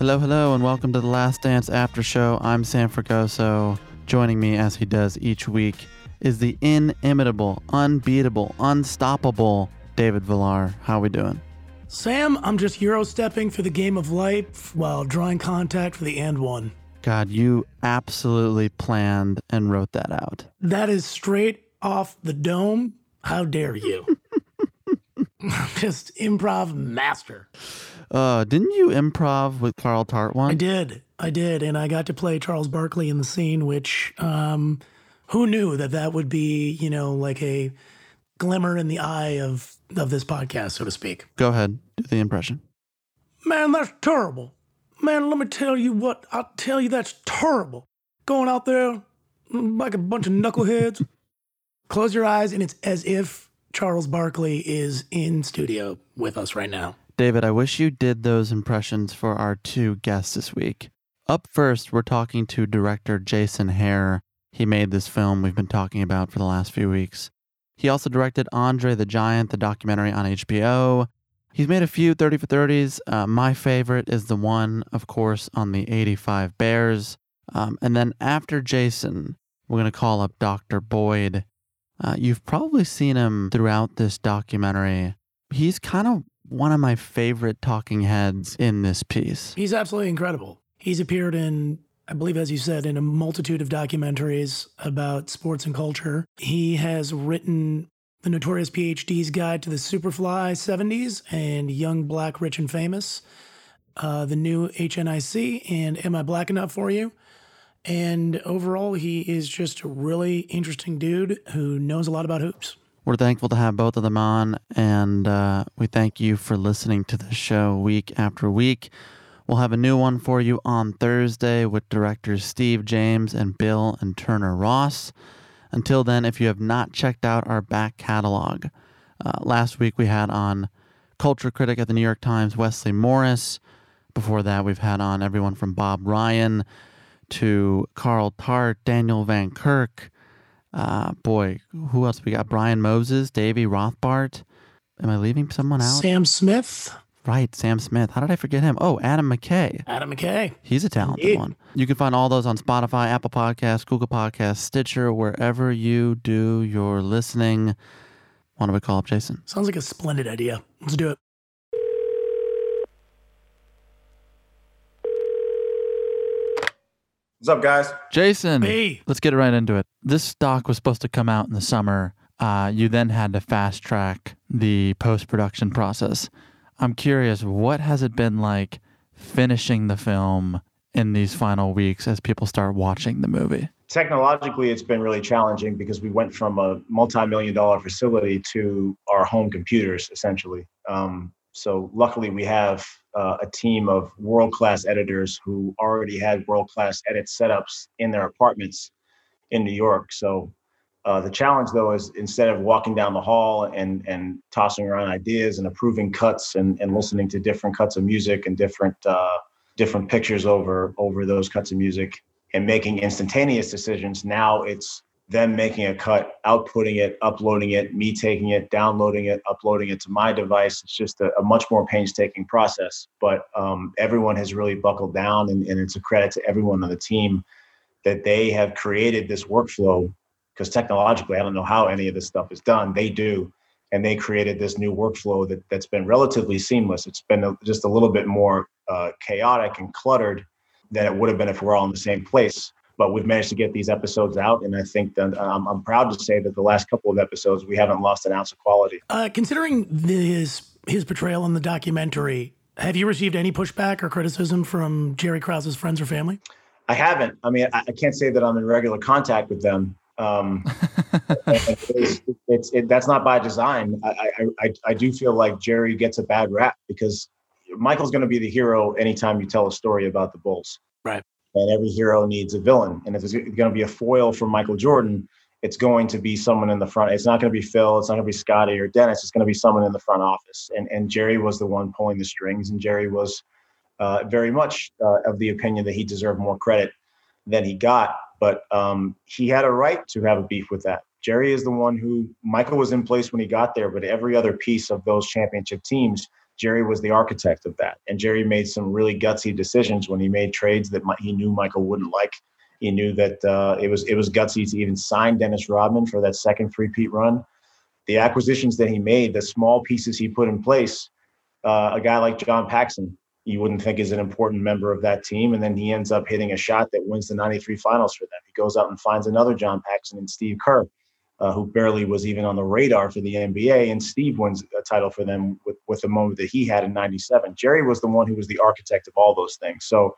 Hello, hello, and welcome to the Last Dance After Show. I'm Sam Fragoso. Joining me, as he does each week, is the inimitable, unbeatable, unstoppable David Villar. How we doing? Sam, I'm just Euro stepping for the game of life while drawing contact for the and one. God, you absolutely planned and wrote that out. That is straight off the dome. How dare you? just improv master. Uh, didn't you improv with Carl Tart one? I did. I did. And I got to play Charles Barkley in the scene, which, um, who knew that that would be, you know, like a glimmer in the eye of, of this podcast, so to speak. Go ahead, do the impression. Man, that's terrible. Man, let me tell you what, I'll tell you that's terrible. Going out there like a bunch of knuckleheads. Close your eyes, and it's as if Charles Barkley is in studio with us right now. David, I wish you did those impressions for our two guests this week. Up first, we're talking to director Jason Hehir. He made this film we've been talking about for the last few weeks. He also directed Andre the Giant, the documentary on HBO. He's made a few 30 for 30s. Uh, my favorite is the one, of course, on the 85 Bears. Um, and then after Jason, we're going to call up Dr. Boyd. Uh, you've probably seen him throughout this documentary. He's kind of one of my favorite talking heads in this piece. He's absolutely incredible. He's appeared in, I believe, as you said, in a multitude of documentaries about sports and culture. He has written The Notorious PhD's Guide to the Superfly 70s and Young, Black, Rich, and Famous, uh, the new HNIC, and Am I Black Enough for You? And overall, he is just a really interesting dude who knows a lot about hoops. We're thankful to have both of them on, and uh, we thank you for listening to the show week after week. We'll have a new one for you on Thursday with directors Steve James and Bill and Turner Ross. Until then, if you have not checked out our back catalog, uh, last week we had on culture critic at the New York Times, Wesley Morris. Before that, we've had on everyone from Bob Ryan to Carl Tart, Daniel Van Kirk. Uh, boy, who else we got? Brian Moses, Davey Rothbart. Am I leaving someone out? Sam Smith. Right, Sam Smith. How did I forget him? Oh, Adam McKay. Adam McKay. He's a talented Indeed. one. You can find all those on Spotify, Apple Podcasts, Google Podcasts, Stitcher, wherever you do your listening. Why don't we call up Jason? Sounds like a splendid idea. Let's do it. What's up, guys? Jason, Hey. let's get right into it. This doc was supposed to come out in the summer. Uh, you then had to fast track the post production process. I'm curious, what has it been like finishing the film in these final weeks as people start watching the movie? Technologically, it's been really challenging because we went from a multi-million dollar facility to our home computers, essentially. Um, so luckily, we have uh, a team of world-class editors who already had world-class edit setups in their apartments in New York. So uh, the challenge, though, is instead of walking down the hall and and tossing around ideas and approving cuts and, and listening to different cuts of music and different uh, different pictures over over those cuts of music and making instantaneous decisions, now it's them making a cut, outputting it, uploading it, me taking it, downloading it, uploading it to my device. It's just a, a much more painstaking process. But um, everyone has really buckled down, and, and it's a credit to everyone on the team that they have created this workflow because technologically, I don't know how any of this stuff is done. They do. And they created this new workflow that, that's been relatively seamless. It's been a, just a little bit more uh, chaotic and cluttered than it would have been if we're all in the same place. But we've managed to get these episodes out. And I think that um, I'm proud to say that the last couple of episodes, we haven't lost an ounce of quality. Uh, considering his his portrayal in the documentary, have you received any pushback or criticism from Jerry Krause's friends or family? I haven't. I mean, I, I can't say that I'm in regular contact with them. Um, it's, it's it, that's not by design. I, I, I, I do feel like Jerry gets a bad rap because Michael's going to be the hero anytime you tell a story about the Bulls. Right. And every hero needs a villain. And if it's going to be a foil for Michael Jordan, it's going to be someone in the front. It's not going to be Phil. It's not going to be Scottie or Dennis. It's going to be someone in the front office. And and Jerry was the one pulling the strings, and Jerry was uh, very much uh, of the opinion that he deserved more credit than he got. But um, he had a right to have a beef with that. Jerry is the one who Michael was in place when he got there, but every other piece of those championship teams, Jerry was the architect of that. And Jerry made some really gutsy decisions when he made trades that he knew Michael wouldn't like. He knew that uh, it was it was gutsy to even sign Dennis Rodman for that second three-peat run. The acquisitions that he made, the small pieces he put in place, uh, a guy like John Paxson, you wouldn't think is an important member of that team, and then he ends up hitting a shot that wins the '93 Finals for them. He goes out and finds another John Paxson and Steve Kerr, uh, who barely was even on the radar for the NBA, and Steve wins a title for them with with the moment that he had in '97. Jerry was the one who was the architect of all those things. So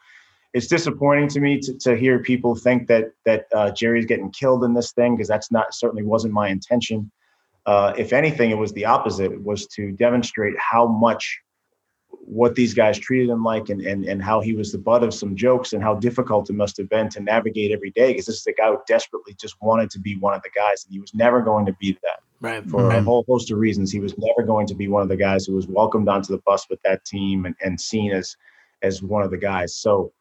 it's disappointing to me to, to hear people think that that uh, Jerry's getting killed in this thing because that's not certainly wasn't my intention. Uh, if anything, it was the opposite. It was to demonstrate how much what these guys treated him like and, and, and how he was the butt of some jokes and how difficult it must have been to navigate every day because this is a guy who desperately just wanted to be one of the guys and he was never going to be that. Right. For right. a whole host of reasons he was never going to be one of the guys who was welcomed onto the bus with that team and, and seen as as one of the guys. So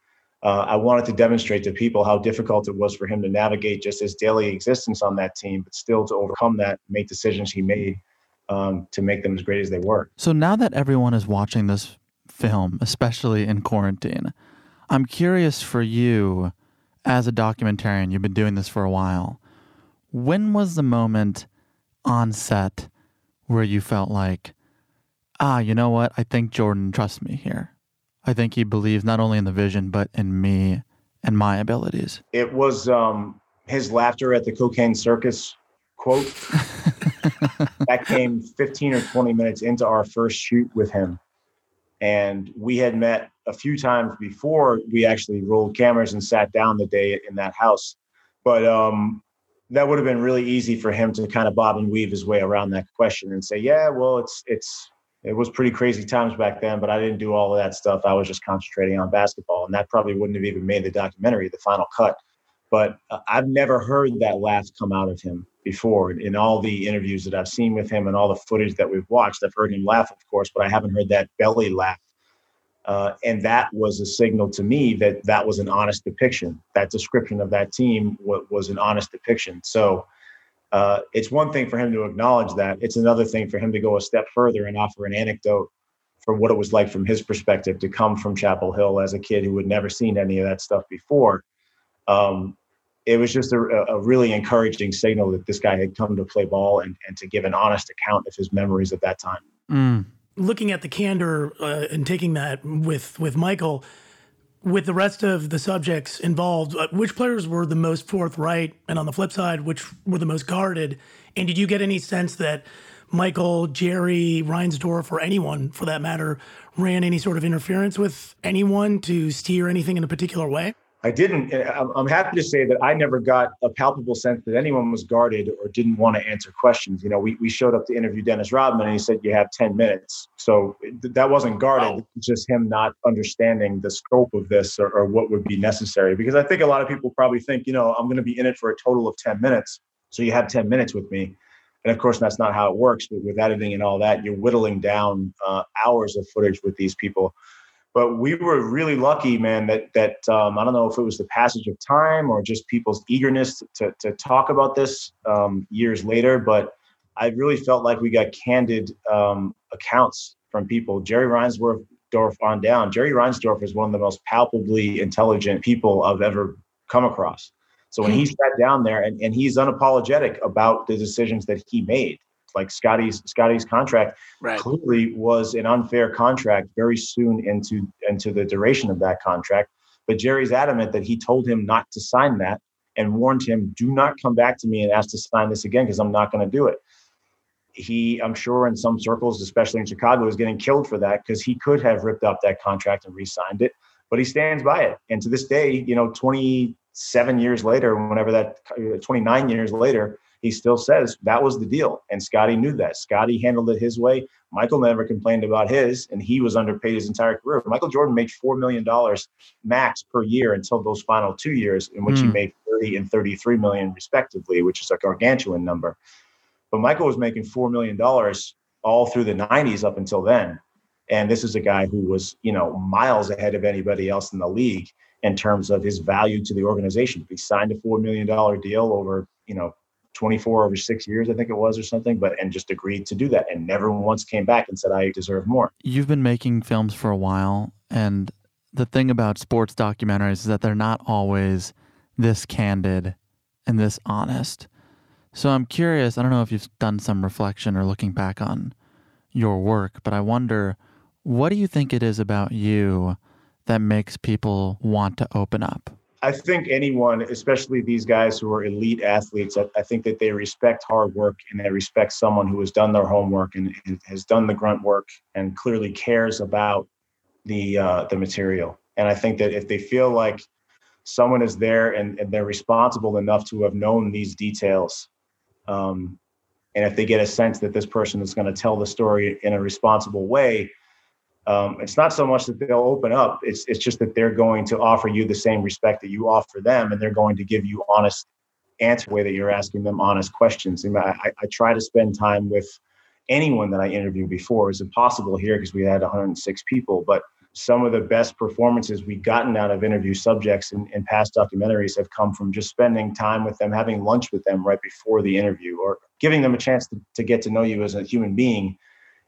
uh, I wanted to demonstrate to people how difficult it was for him to navigate just his daily existence on that team, but still to overcome that, make decisions he made um, to make them as great as they were. So now that everyone is watching this film, especially in quarantine, I'm curious for you as a documentarian, you've been doing this for a while. When was the moment on set where you felt like, ah, you know what? I think Jordan trusts me here. I think he believes not only in the vision, but in me and my abilities. It was um, his laughter at the cocaine circus quote. that came 15 or 20 minutes into our first shoot with him. And we had met a few times before we actually rolled cameras and sat down the day in that house. But um, that would have been really easy for him to kind of bob and weave his way around that question and say, yeah, well, it's, it's, it was pretty crazy times back then, but I didn't do all of that stuff. I was just concentrating on basketball. And that probably wouldn't have even made the documentary, the final cut. But uh, I've never heard that laugh come out of him before in all the interviews that I've seen with him and all the footage that we've watched. I've heard him laugh, of course, but I haven't heard that belly laugh. Uh, and that was a signal to me that that was an honest depiction. That description of that team w- was an honest depiction. So uh, it's one thing for him to acknowledge that. It's another thing for him to go a step further and offer an anecdote for what it was like from his perspective to come from Chapel Hill as a kid who had never seen any of that stuff before. Um, it was just a, a, really encouraging signal that this guy had come to play ball and, and to give an honest account of his memories at that time. Mm. Looking at the candor uh, and taking that with with Michael, with the rest of the subjects involved, uh, which players were the most forthright, and on the flip side, which were the most guarded? And did you get any sense that Michael, Jerry, Reinsdorf, or anyone for that matter ran any sort of interference with anyone to steer anything in a particular way? I didn't. I'm happy to say that I never got a palpable sense that anyone was guarded or didn't want to answer questions. You know, we, we showed up to interview Dennis Rodman and he said, You have 10 minutes. So that wasn't guarded, wow. just him not understanding the scope of this or, or what would be necessary. Because I think a lot of people probably think, you know, I'm going to be in it for a total of 10 minutes. So you have 10 minutes with me. And of course, that's not how it works. But with editing and all that, you're whittling down uh, hours of footage with these people but we were really lucky, man. That that um, I don't know if it was the passage of time or just people's eagerness to to talk about this um, years later, but I really felt like we got candid um, accounts from people. Jerry Reinsdorf on down. Jerry Reinsdorf is one of the most palpably intelligent people I've ever come across. So when he hmm. sat down there and, and he's unapologetic about the decisions that he made like Scottie's Scottie's contract right. clearly was an unfair contract very soon into into the duration of that contract. But Jerry's adamant that he told him not to sign that and warned him, do not come back to me and ask to sign this again because I'm not going to do it. He, I'm sure, in some circles, especially in Chicago, is getting killed for that because he could have ripped up that contract and re-signed it, but he stands by it. And to this day, you know, 27 years later, whenever that, uh, 29 years later, he still says that was the deal. And Scottie knew that. Scottie handled it his way. Michael never complained about his, and he was underpaid his entire career. Michael Jordan made $4 million max per year until those final two years, in which mm. he hmm. made 30 and 33 million respectively, which is a gargantuan number. But Michael was making $4 million all through the 90s up until then. And this is a guy who was, you know, miles ahead of anybody else in the league in terms of his value to the organization. He signed a $4 million deal over, you know, 24 over six years, I think it was, or something, but and just agreed to do that and never once came back and said, I deserve more. You've been making films for a while. And the thing about sports documentaries is that they're not always this candid and this honest. So I'm curious, I don't know if you've done some reflection or looking back on your work, but I wonder what do you think it is about you that makes people want to open up? I think anyone, especially these guys who are elite athletes, I, I, think that they respect hard work and they respect someone who has done their homework and, and has done the grunt work and clearly cares about the uh, the material. And I think that if they feel like someone is there and, and they're responsible enough to have known these details, um, and if they get a sense that this person is going to tell the story in a responsible way, um, it's not so much that they'll open up it's, it's just that they're going to offer you the same respect that you offer them and they're going to give you honest answer way that you're asking them honest questions. And I, I try to spend time with anyone that i interview before. It's impossible here because we had 106 people but some of the best performances we've gotten out of interview subjects in, in past documentaries have come from just spending time with them having lunch with them right before the interview or giving them a chance to, to get to know you as a human being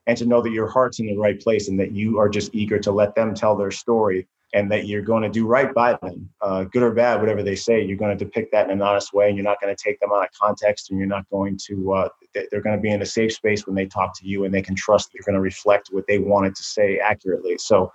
and to know that your heart's in the right place and that you are just eager to let them tell their story and that you're going to do right by them, uh, good or bad, whatever they say, you're going to depict that in an honest way and you're not going to take them out of context and you're not going to, uh, they're going to be in a safe space when they talk to you and they can trust that you're going to reflect what they wanted to say accurately. So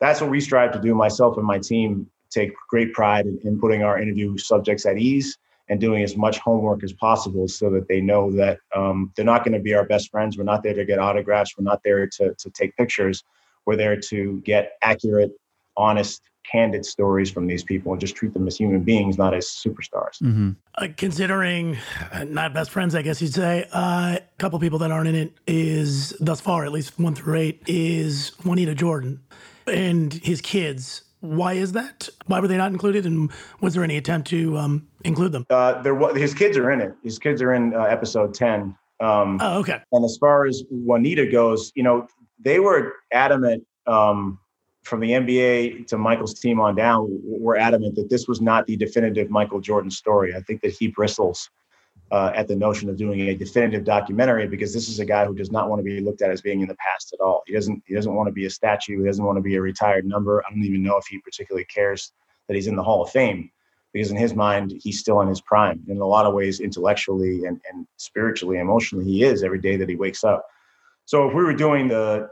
that's what we strive to do. Myself and my team take great pride in, in putting our interview subjects at ease and doing as much homework as possible so that they know that um, they're not going to be our best friends. We're not there to get autographs. We're not there to, to take pictures. We're there to get accurate, honest, candid stories from these people and just treat them as human beings, not as superstars. Mm-hmm. Uh, considering uh, not best friends, I guess you'd say, uh, a couple people that aren't in it is thus far, at least one through eight, is Juanita Jordan and his kids why is that? Why were they not included? And was there any attempt to um, include them? Uh, there was. His kids are in it. His kids are in uh, episode ten. Um, oh, okay. And as far as Juanita goes, you know, they were adamant um, from the NBA to Michael's team on down. Were adamant that this was not the definitive Michael Jordan story. I think that he bristles uh, at the notion of doing a definitive documentary because this is a guy who does not want to be looked at as being in the past at all. He doesn't. He doesn't want to be a statue. He doesn't want to be a retired number. I don't even know if he particularly cares that he's in the Hall of Fame because in his mind he's still in his prime. In a lot of ways, intellectually and, and spiritually, emotionally, he is every day that he wakes up. So if we were doing the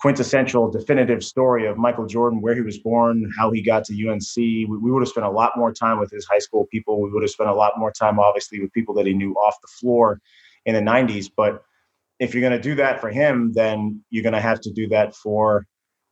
quintessential definitive story of Michael Jordan, where he was born, how he got to UNC. We, we, would have spent a lot more time with his high school people. We would have spent a lot more time, obviously, with people that he knew off the floor in the 90s. But if you're going to do that for him, then you're going to have to do that for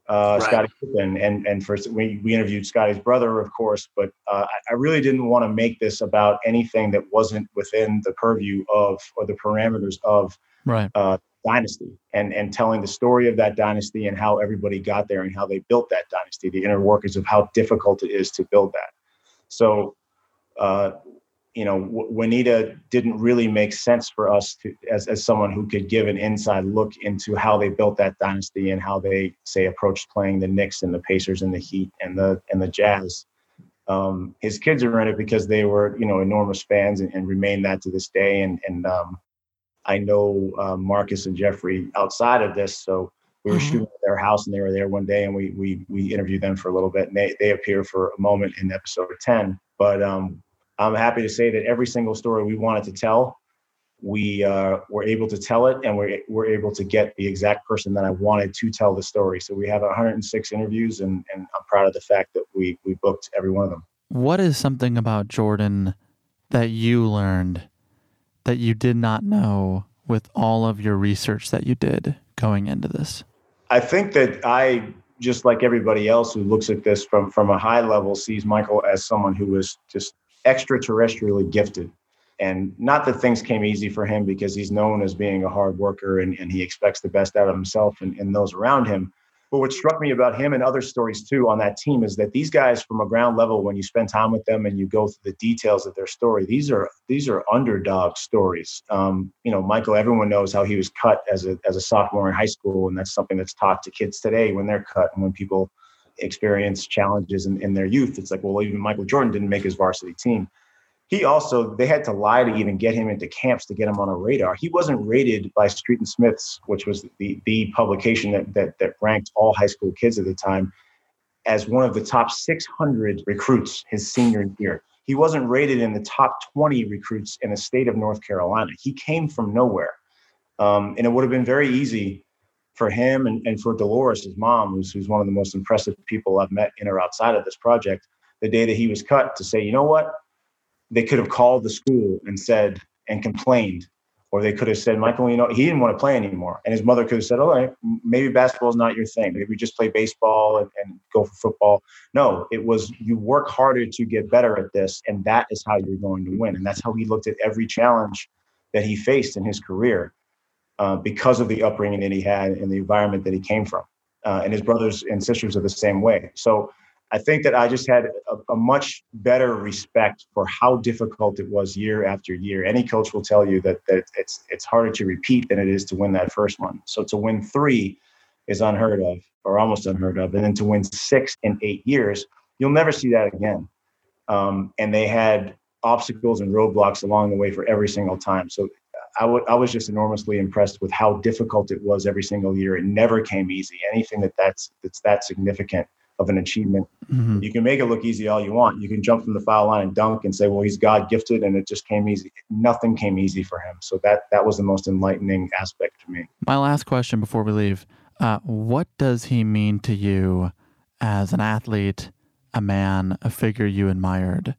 uh, right. Scottie Pippen. And, and for we, we interviewed Scottie's brother, of course, but uh, I really didn't want to make this about anything that wasn't within the purview of or the parameters of right. Uh, dynasty and and telling the story of that dynasty and how everybody got there and how they built that dynasty the inner workings of how difficult it is to build that so uh, you know juanita didn't really make sense for us to as, as someone who could give an inside look into how they built that dynasty and how they say approached playing the Knicks and the Pacers and the Heat and the and the Jazz um, his kids are in it because they were, you know, enormous fans and, and remain that to this day. And and um, I know uh, Marcus and Jeffrey outside of this, so we were mm-hmm. shooting at their house and they were there one day and we we we interviewed them for a little bit and they they appear for a moment in episode 10 but um, i'm happy to say that every single story we wanted to tell we uh, were able to tell it and we're, we're able to get the exact person that i wanted to tell the story. So we have 106 interviews and, and i'm proud of the fact that we we booked every one of them. What is something about jordan that you learned that you did not know with all of your research that you did going into this? I think that I just like everybody else who looks at this from from a high level sees Michael as someone who was just extraterrestrially gifted. And not that things came easy for him because he's known as being a hard worker and, and he expects the best out of himself and, and those around him. But what struck me about him and other stories too on that team is that these guys from a ground level, when you spend time with them and you go through the details of their story, these are these are underdog stories. Um, you know, Michael, everyone knows how he was cut as a as a sophomore in high school, and that's something that's taught to kids today when they're cut and when people experience challenges in, in their youth. It's like, well, even Michael Jordan didn't make his varsity team. He also they had to lie to even get him into camps to get him on a radar. He wasn't rated by Street and Smiths, which was the the publication that that, that ranked all high school kids at the time, as one of the top 600 recruits his senior year. He wasn't rated in the top 20 recruits in the state of North Carolina. He came from nowhere, um, and it would have been very easy for him and, and for Deloris, his mom, who's, who's one of the most impressive people I've met in or outside of this project, the day that he was cut, to say, you know what they could have called the school and said and complained or they could have said michael you know he didn't want to play anymore. And his mother could have said all right maybe basketball is not your thing. Maybe just play baseball and, and, go for football. No it was you work harder to get better at this and that is how you're going to win. And that's how he looked at every challenge that he faced in his career uh, because of the upbringing that he had and the environment that he came from uh, and his brothers and sisters are the same way. So I think that I just had a, a, much better respect for how difficult it was year after year. Any coach will tell you that, that it's it's harder to repeat than it is to win that first one. So to win three is unheard of, or almost unheard of, and then to win six in eight years, you'll never see that again. Um, and they had obstacles and roadblocks along the way for every single time. So I, w- I was just enormously impressed with how difficult it was every single year. It never came easy. Anything that that's that's that significant of an achievement. Mm-hmm. You can make it look easy all you want. You can jump from the foul line and dunk and say, "Well, he's God gifted," and it just came easy. Nothing came easy for him. So that that was the most enlightening aspect to me. My last question before we leave: uh, What does he mean to you as an athlete, a man, a figure you admired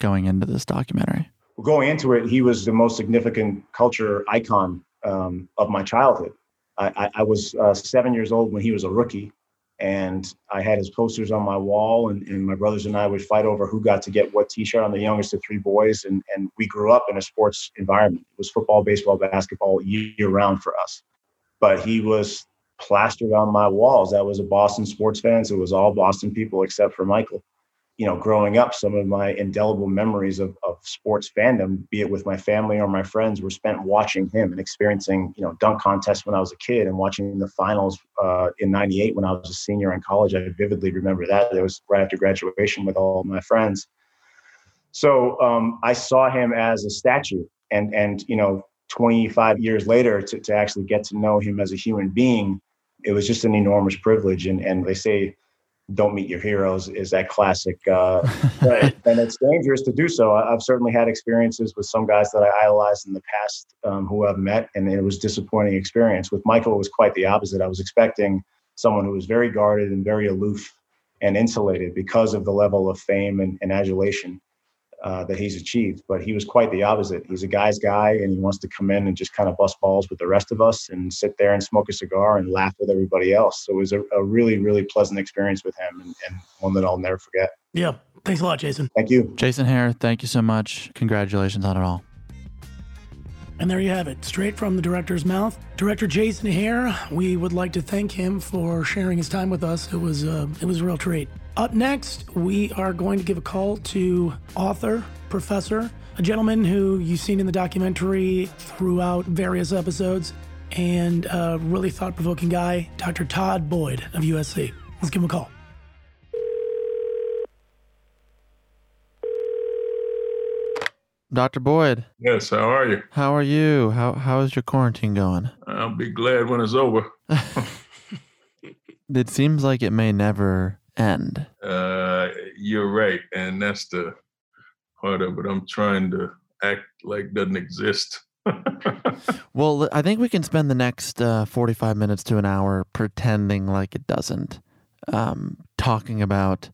going into this documentary? Well, going into it, he was the most significant culture icon um, of my childhood. I, I, I was uh, seven years old when he was a rookie and I had his posters on my wall, and, and my brothers and I would fight over who got to get what T-shirt. I'm the youngest of three boys, and and we grew up in a sports environment. It was football, baseball, basketball year round for us. But he was plastered on my walls. I was a Boston sports fan, so it was all Boston people except for Michael you know, growing up, some of my indelible memories of, of sports fandom, be it with my family or my friends, were spent watching him and experiencing, you know, dunk contests when I was a kid and watching the finals uh, in 98 when I was a senior in college. I vividly remember that. It was right after graduation with all my friends. So um, I saw him as a statue. And, and you know, 25 years later, to, to actually get to know him as a human being, it was just an enormous privilege. And, and they say, don't meet your heroes is that classic uh, right. and it's dangerous to do so i've certainly had experiences with some guys that i idolized in the past um, who i've met and it was disappointing experience with michael it was quite the opposite i was expecting someone who was very guarded and very aloof and insulated because of the level of fame and, and adulation uh, that he's achieved. But he was quite the opposite. He's a guy's guy, and he wants to come in and just kind of bust balls with the rest of us and sit there and smoke a cigar and laugh with everybody else. So it was a, a really, really pleasant experience with him, and, and one that I'll never forget. Yeah. Thanks a lot, Jason. Thank you. Jason Hehir, thank you so much. Congratulations on it all. And there you have it, straight from the director's mouth. Director Jason Hehir, we would like to thank him for sharing his time with us. It was uh, it was a real treat. Up next, we are going to give a call to author, professor, a gentleman who you've seen in the documentary throughout various episodes, and a really thought provoking guy, Dr. Todd Boyd of USC. Let's give him a call. Dr. Boyd. Yes, how are you? How are you? How how is your quarantine going? I'll be glad when it's over. it seems like it may never end. Uh, you're right, and that's the part of it. I'm trying to act like doesn't exist. well, I think we can spend the next uh, 45 minutes to an hour pretending like it doesn't, um, talking about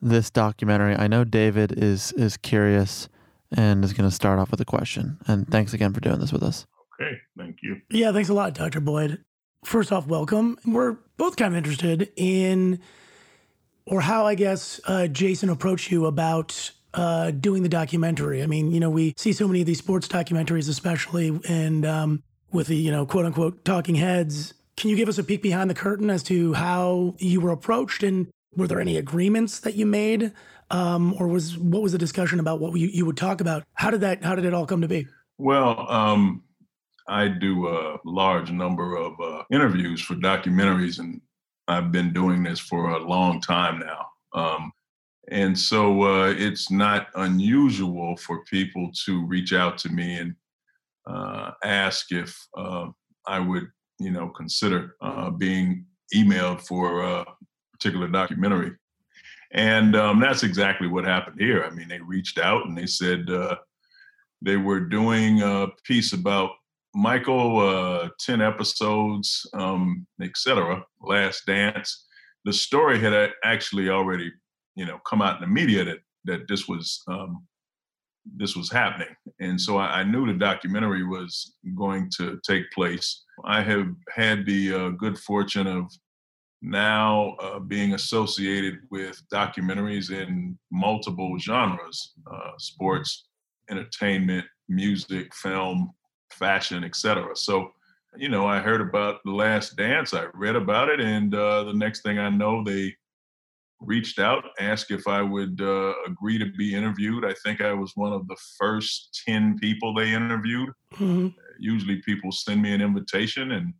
this documentary. I know David is is curious and is going to start off with a question. And thanks again for doing this with us. Okay, thank you. Yeah, thanks a lot, Dr. Boyd. First off, welcome. We're both kind of interested in or how I guess uh, Jason approached you about uh, doing the documentary. I mean, you know, we see so many of these sports documentaries, especially, and um, with the you know quote unquote talking heads. Can you give us a peek behind the curtain as to how you were approached, and were there any agreements that you made, um, or was what was the discussion about what you, you would talk about? How did that? How did it all come to be? Well, um, I do a large number of uh, interviews for documentaries, and I've been doing this for a long time now. Um, and so uh, it's not unusual for people to reach out to me and uh, ask if uh, I would, you know, consider uh, being emailed for a particular documentary. And um, that's exactly what happened here. I mean, they reached out and they said uh, they were doing a piece about Michael, uh, 10 episodes, um, etc. Last Dance. The story had actually already you know come out in the media that that this was um, this was happening, and so I, I, knew the documentary was going to take place. I have had the uh, good fortune of now uh, being associated with documentaries in multiple genres: uh, sports, entertainment, music, film, fashion, etc. So you know, I heard about the Last Dance. I read about it, and uh, the next thing I know, they reached out, asked if I would uh, agree to be interviewed. I think I was one of the first 10 people they interviewed. Mm-hmm. Usually people send me an invitation, and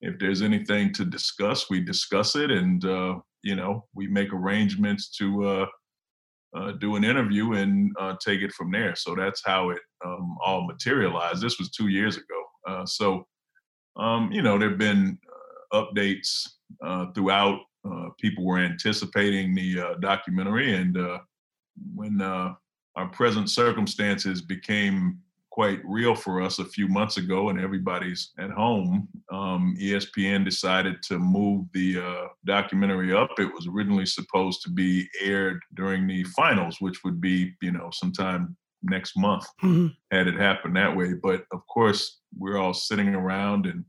if there's anything to discuss, we discuss it, and, uh, you know, we make arrangements to uh, uh do an interview and uh, take it from there. So that's how it um, all materialized. This was two years ago. Uh, so, um, you know, there have been updates throughout uh, people were anticipating the uh, documentary, and uh, when uh, our present circumstances became quite real for us a few months ago, and everybody's at home, um, ESPN decided to move the uh, documentary up. It was originally supposed to be aired during the finals, which would be, you know, sometime next month mm-hmm. had it happened that way. But of course, we're all sitting around and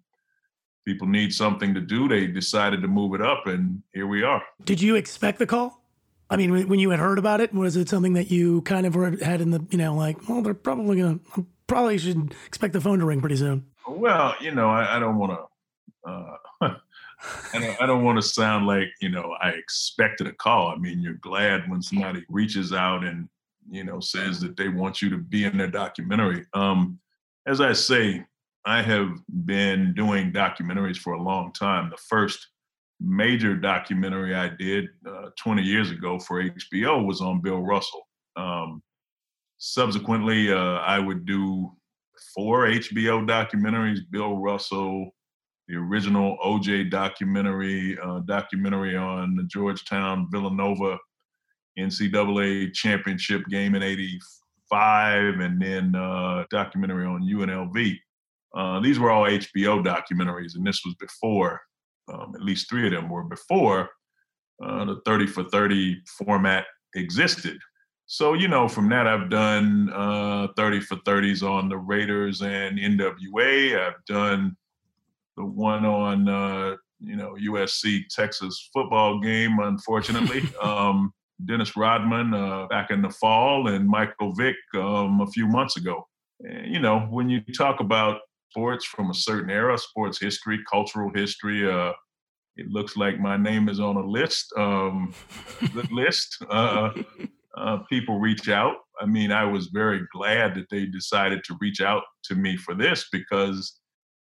people need something to do. They decided to move it up, and here we are. Did you expect the call? I mean, when you had heard about it, was it something that you kind of had in the, you know, like, well, they're probably gonna, probably should expect the phone to ring pretty soon. Well, you know, I, don't want to, uh, I don't, want to sound like you know I expected a call. I mean, you're glad when somebody reaches out and you know says that they want you to be in their documentary. Um, as I say, I have been doing documentaries for a long time. The first major documentary I did uh, 20 years ago for HBO was on Bill Russell. Um, subsequently, uh, I would do four HBO documentaries Bill Russell, the original OJ documentary, uh, documentary on the Georgetown Villanova NCAA championship game in 85, and then uh, documentary on UNLV. Uh, these were all HBO documentaries, and this was before, um, at least three of them were before uh, the 30 for 30 format existed. So, you know, from that, I've done uh, 30 for 30s on the Raiders and NWA. I've done the one on, uh, you know, USC Texas football game, unfortunately. um, Dennis Rodman uh, back in the fall and Michael Vick um, a few months ago. And, you know, when you talk about sports from a certain era, sports history, cultural history. Uh, it looks like my name is on a list, um, good list. Uh, uh, people reach out. I mean, I was very glad that they decided to reach out to me for this because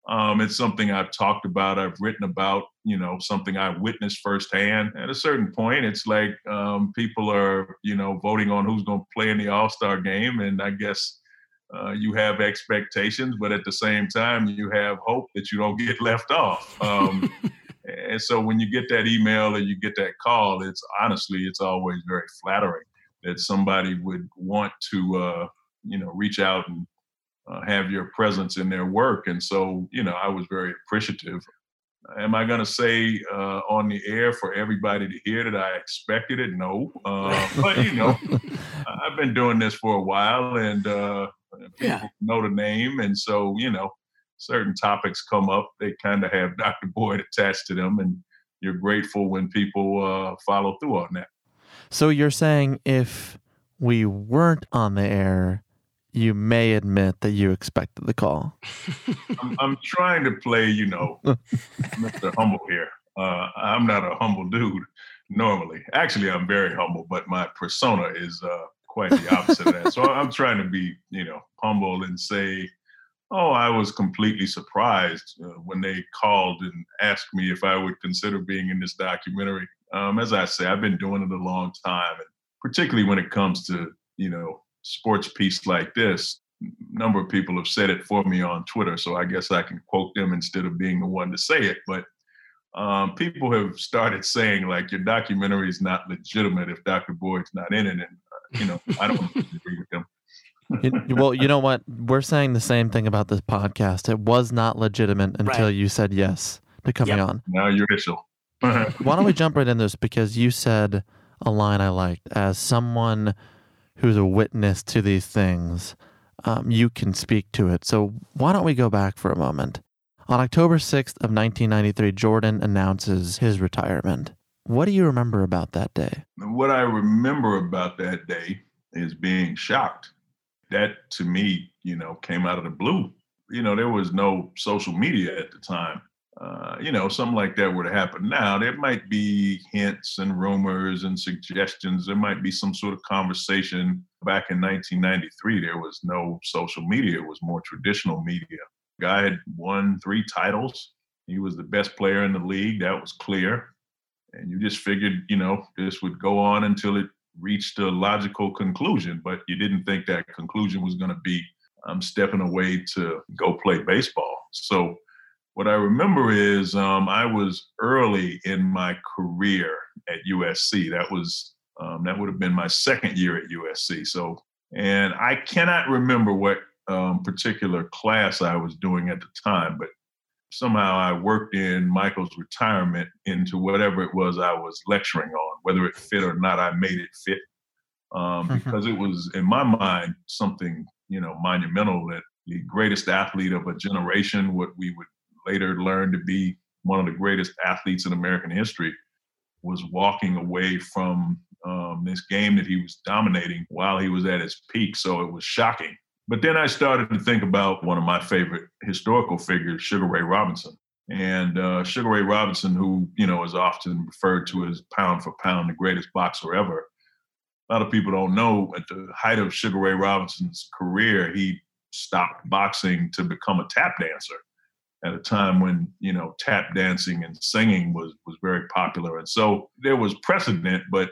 um, it's something I've talked about, I've written about, you know, something I witnessed firsthand. At a certain point, it's like um, people are, you know, voting on who's going to play in the All Star game. And I guess uh, you have expectations, but at the same time, you have hope that you don't get left off. Um, and so when you get that email or you get that call, it's honestly, it's always very flattering that somebody would want to, uh, you know, reach out and uh, have your presence in their work. And so, you know, I was very appreciative. Am I going to say uh, on the air for everybody to hear that I expected it? No. Uh, but, you know, I've been doing this for a while and, uh, people yeah. know the name, and so you know, certain topics come up. They kind of have Dr. Boyd attached to them, and you're grateful when people uh, follow through on that. So you're saying if we weren't on the air, you may admit that you expected the call. I'm, I'm, trying to play, you know, Mr. Humble here. Uh, I'm not a humble dude normally. Actually, I'm very humble, but my persona is uh, quite the opposite of that. So I'm trying to be, you know, humble and say, oh, I was completely surprised uh, when they called and asked me if I would consider being in this documentary. Um, as I say, I've been doing it a long time and particularly when it comes to you know sports piece like this. A number of people have said it for me on Twitter, so I guess I can quote them instead of being the one to say it. But um, people have started saying like your documentary is not legitimate if Dr. Boyd's not in it, and uh, you know I don't agree with them. you, well, you know what? We're saying the same thing about this podcast. It was not legitimate until right. you said yes to coming yep. on. Now you're official. Why don't we jump right in this? Because you said a line I liked. As someone who's a witness to these things, um, you can speak to it. So why don't we go back for a moment? On October 6th of 1993, Jordan announces his retirement. What do you remember about that day? What I remember about that day is being shocked. That to me, you know, came out of the blue. You know, there was no social media at the time uh, you know, something like that were to happen now, there might be hints and rumors and suggestions. There might be some sort of conversation. Back in 1993, there was no social media, it was more traditional media. Guy had won three titles. He was the best player in the league. That was clear. And you just figured, you know, this would go on until it reached a logical conclusion. But you didn't think that conclusion was going to be I'm stepping away to go play baseball. So what I remember is um, I was early in my career at USC. That was um, that would have been my second year at USC. So, and I cannot remember what um, particular class I was doing at the time, but somehow I worked in Michael's retirement into whatever it was I was lecturing on. Whether it fit or not, I made it fit um, because it was, in my mind, something you know monumental that the greatest athlete of a generation, what we would later learned to be one of the greatest athletes in American history, was walking away from um, this game that he was dominating while he was at his peak. So it was shocking. But then I started to think about one of my favorite historical figures, Sugar Ray Robinson. And uh, Sugar Ray Robinson, who you know is often referred to as pound for pound the greatest boxer ever. A lot of people don't know at the height of Sugar Ray Robinson's career, he stopped boxing to become a tap dancer at a time when you know tap dancing and singing was was very popular. And so there was precedent but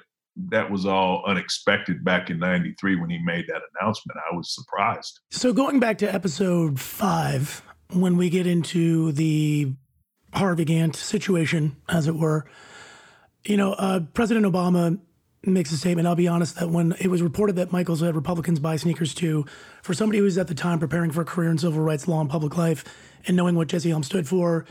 that was all unexpected back in 93 when he made that announcement. I was surprised. So going back to episode 5 when we get into the harvey gantt situation as it were you know uh, president obama makes a statement. I'll be honest that when it was reported that Michaels had Republicans buy sneakers too, for somebody who was at the time preparing for a career in civil rights law and public life, and knowing what Jesse Helms stood for,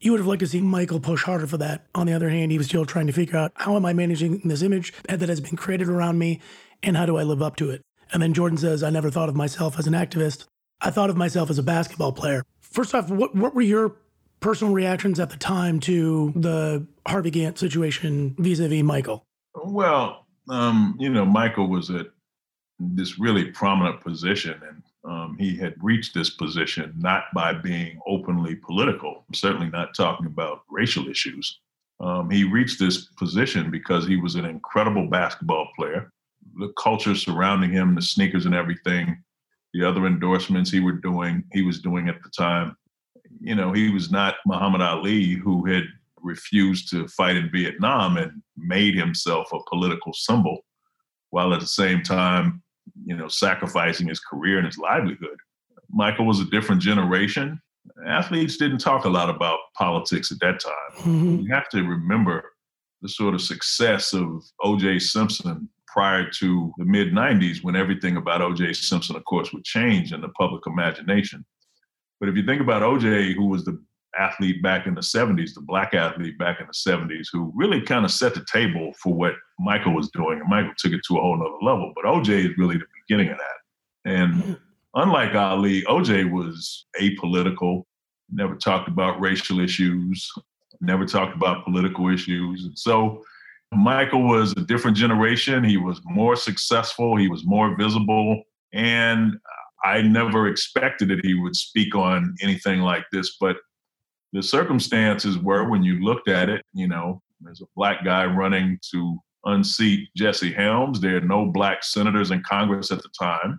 you would have liked to see Michael push harder for that. On the other hand, he was still trying to figure out how am I managing this image that has been created around me and how do I live up to it? And then Jordan says, I never thought of myself as an activist. I thought of myself as a basketball player. First off, what, what were your personal reactions at the time to the Harvey Gantt situation vis a vis Michael? Well, um, you know, Michael was at this really prominent position and um, he had reached this position not by being openly political, certainly not talking about racial issues. Um, he reached this position because he was an incredible basketball player. The culture surrounding him, the sneakers and everything, the other endorsements he were doing, he was doing at the time. You know, he was not Muhammad Ali, who had refused to fight in Vietnam and made himself a political symbol, while at the same time you know, sacrificing his career and his livelihood. Michael was a different generation. Athletes didn't talk a lot about politics at that time. Mm-hmm. You have to remember the sort of success of O.J. Simpson prior to the mid 90s when everything about O.J. Simpson, of course, would change in the public imagination. But if you think about O.J., who was the athlete back in the 70s, the black athlete back in the 70s, who really kind of set the table for what Michael was doing. And Michael took it to a whole nother level. But OJ is really the beginning of that. And mm-hmm. unlike Ali, OJ was apolitical, never talked about racial issues, never talked about political issues. And so Michael was a different generation. He was more successful, he was more visible. And I never expected that he would speak on anything like this, but the circumstances were when you looked at it, you know, there's a black guy running to unseat Jesse Helms. There are no black senators in Congress at the time.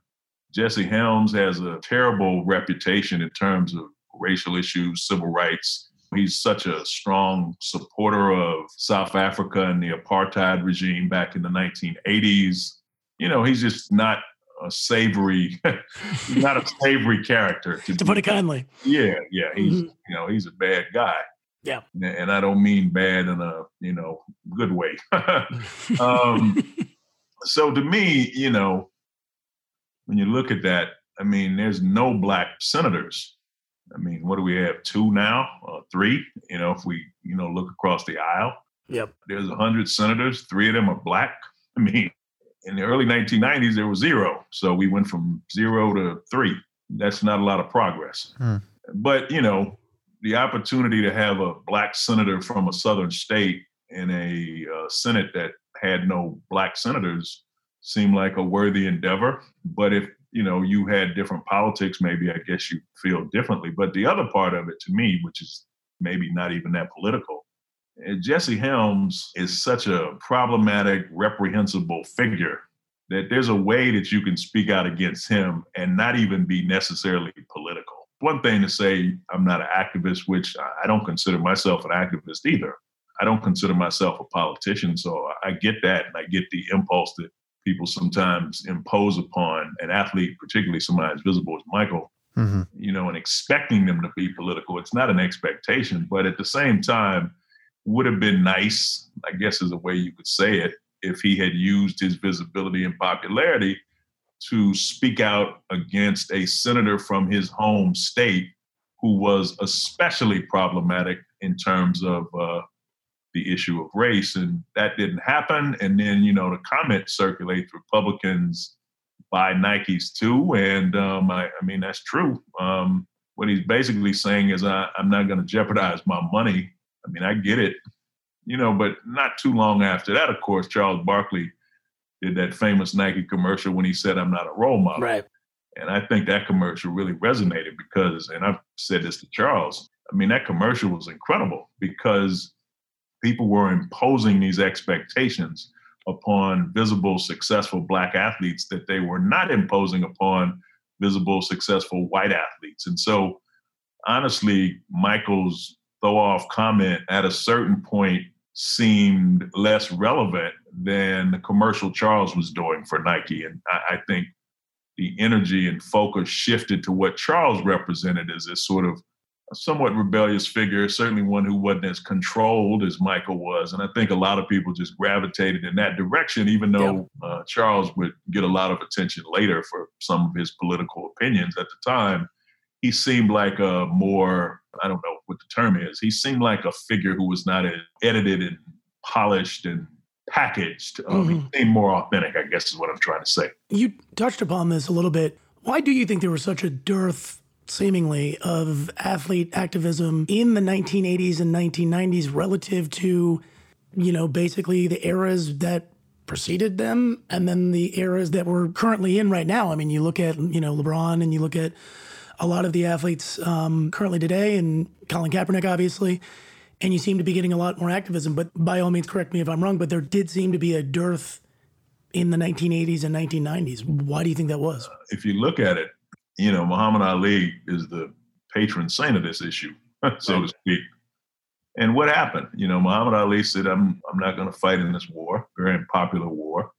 Jesse Helms has a terrible reputation in terms of racial issues, civil rights. He's such a strong supporter of South Africa and the apartheid regime back in the 1980s. You know, he's just not a savory, not a savory character. To, to put it kindly. Yeah, yeah. He's mm-hmm. you know he's a bad guy. Yeah. And I don't mean bad in a you know good way. um, so to me, you know, when you look at that, I mean, there's no black senators. I mean, what do we have? Two now, uh, three. You know, if we you know look across the aisle. Yep. There's a hundred senators. Three of them are black. I mean, in the early 1990s, there was zero. So we went from zero to three. That's not a lot of progress. Hmm. But, you know, the opportunity to have a black senator from a southern state in a uh, Senate that had no black senators seemed like a worthy endeavor. But if you know you had different politics, maybe I guess you feel differently. But the other part of it, to me, which is maybe not even that political, Jesse Helms is such a problematic, reprehensible figure that there's a way that you can speak out against him and not even be necessarily political. One thing to say, I'm not an activist, which I don't consider myself an activist either. I don't consider myself a politician, so I get that and I get the impulse that people sometimes impose upon an athlete, particularly somebody as visible as Michael, mm-hmm. you know, and expecting them to be political. It's not an expectation, but at the same time, would have been nice, I guess is a way you could say it, if he had used his visibility and popularity to speak out against a senator from his home state who was especially problematic in terms of uh, the issue of race. And that didn't happen. And then, you know, the comment circulates Republicans buy Nikes too. And um, I, I, mean, that's true. Um, what he's basically saying is, I, I'm not going to jeopardize my money I mean, I get it, you know, but not too long after that, of course, Charles Barkley did that famous Nike commercial when he said, I'm not a role model. Right. And I think that commercial really resonated because, and I've said this to Charles, I mean, that commercial was incredible because people were imposing these expectations upon visible, successful Black athletes that they were not imposing upon visible, successful white athletes. And so, honestly, Michael's throw off comment at a certain point seemed less relevant than the commercial Charles was doing for Nike. And I, I think the energy and focus shifted to what Charles represented as this sort of a somewhat rebellious figure, certainly one who wasn't as controlled as Michael was. And I think a lot of people just gravitated in that direction, even though yeah. uh, Charles would get a lot of attention later for some of his political opinions at the time. He seemed like a more I don't know what the term is. He seemed like a figure who was not as edited and polished and packaged. Um, mm-hmm. He seemed more authentic, I guess is what I'm trying to say. You touched upon this a little bit. Why do you think there was such a dearth, seemingly, of athlete activism in the 1980s and 1990s relative to, you know, basically the eras that preceded them and then the eras that we're currently in right now? I mean, you look at, you know, LeBron and you look at a lot of the athletes um, currently today, and Colin Kaepernick, obviously. And you seem to be getting a lot more activism. But by all means, correct me if I'm wrong, but there did seem to be a dearth in the 1980s and 1990s. Why do you think that was? Uh, if you look at it, you know, Muhammad Ali is the patron saint of this issue, so to speak. And what happened? You know, Muhammad Ali said, I'm, I'm not going to fight in this war, very unpopular war.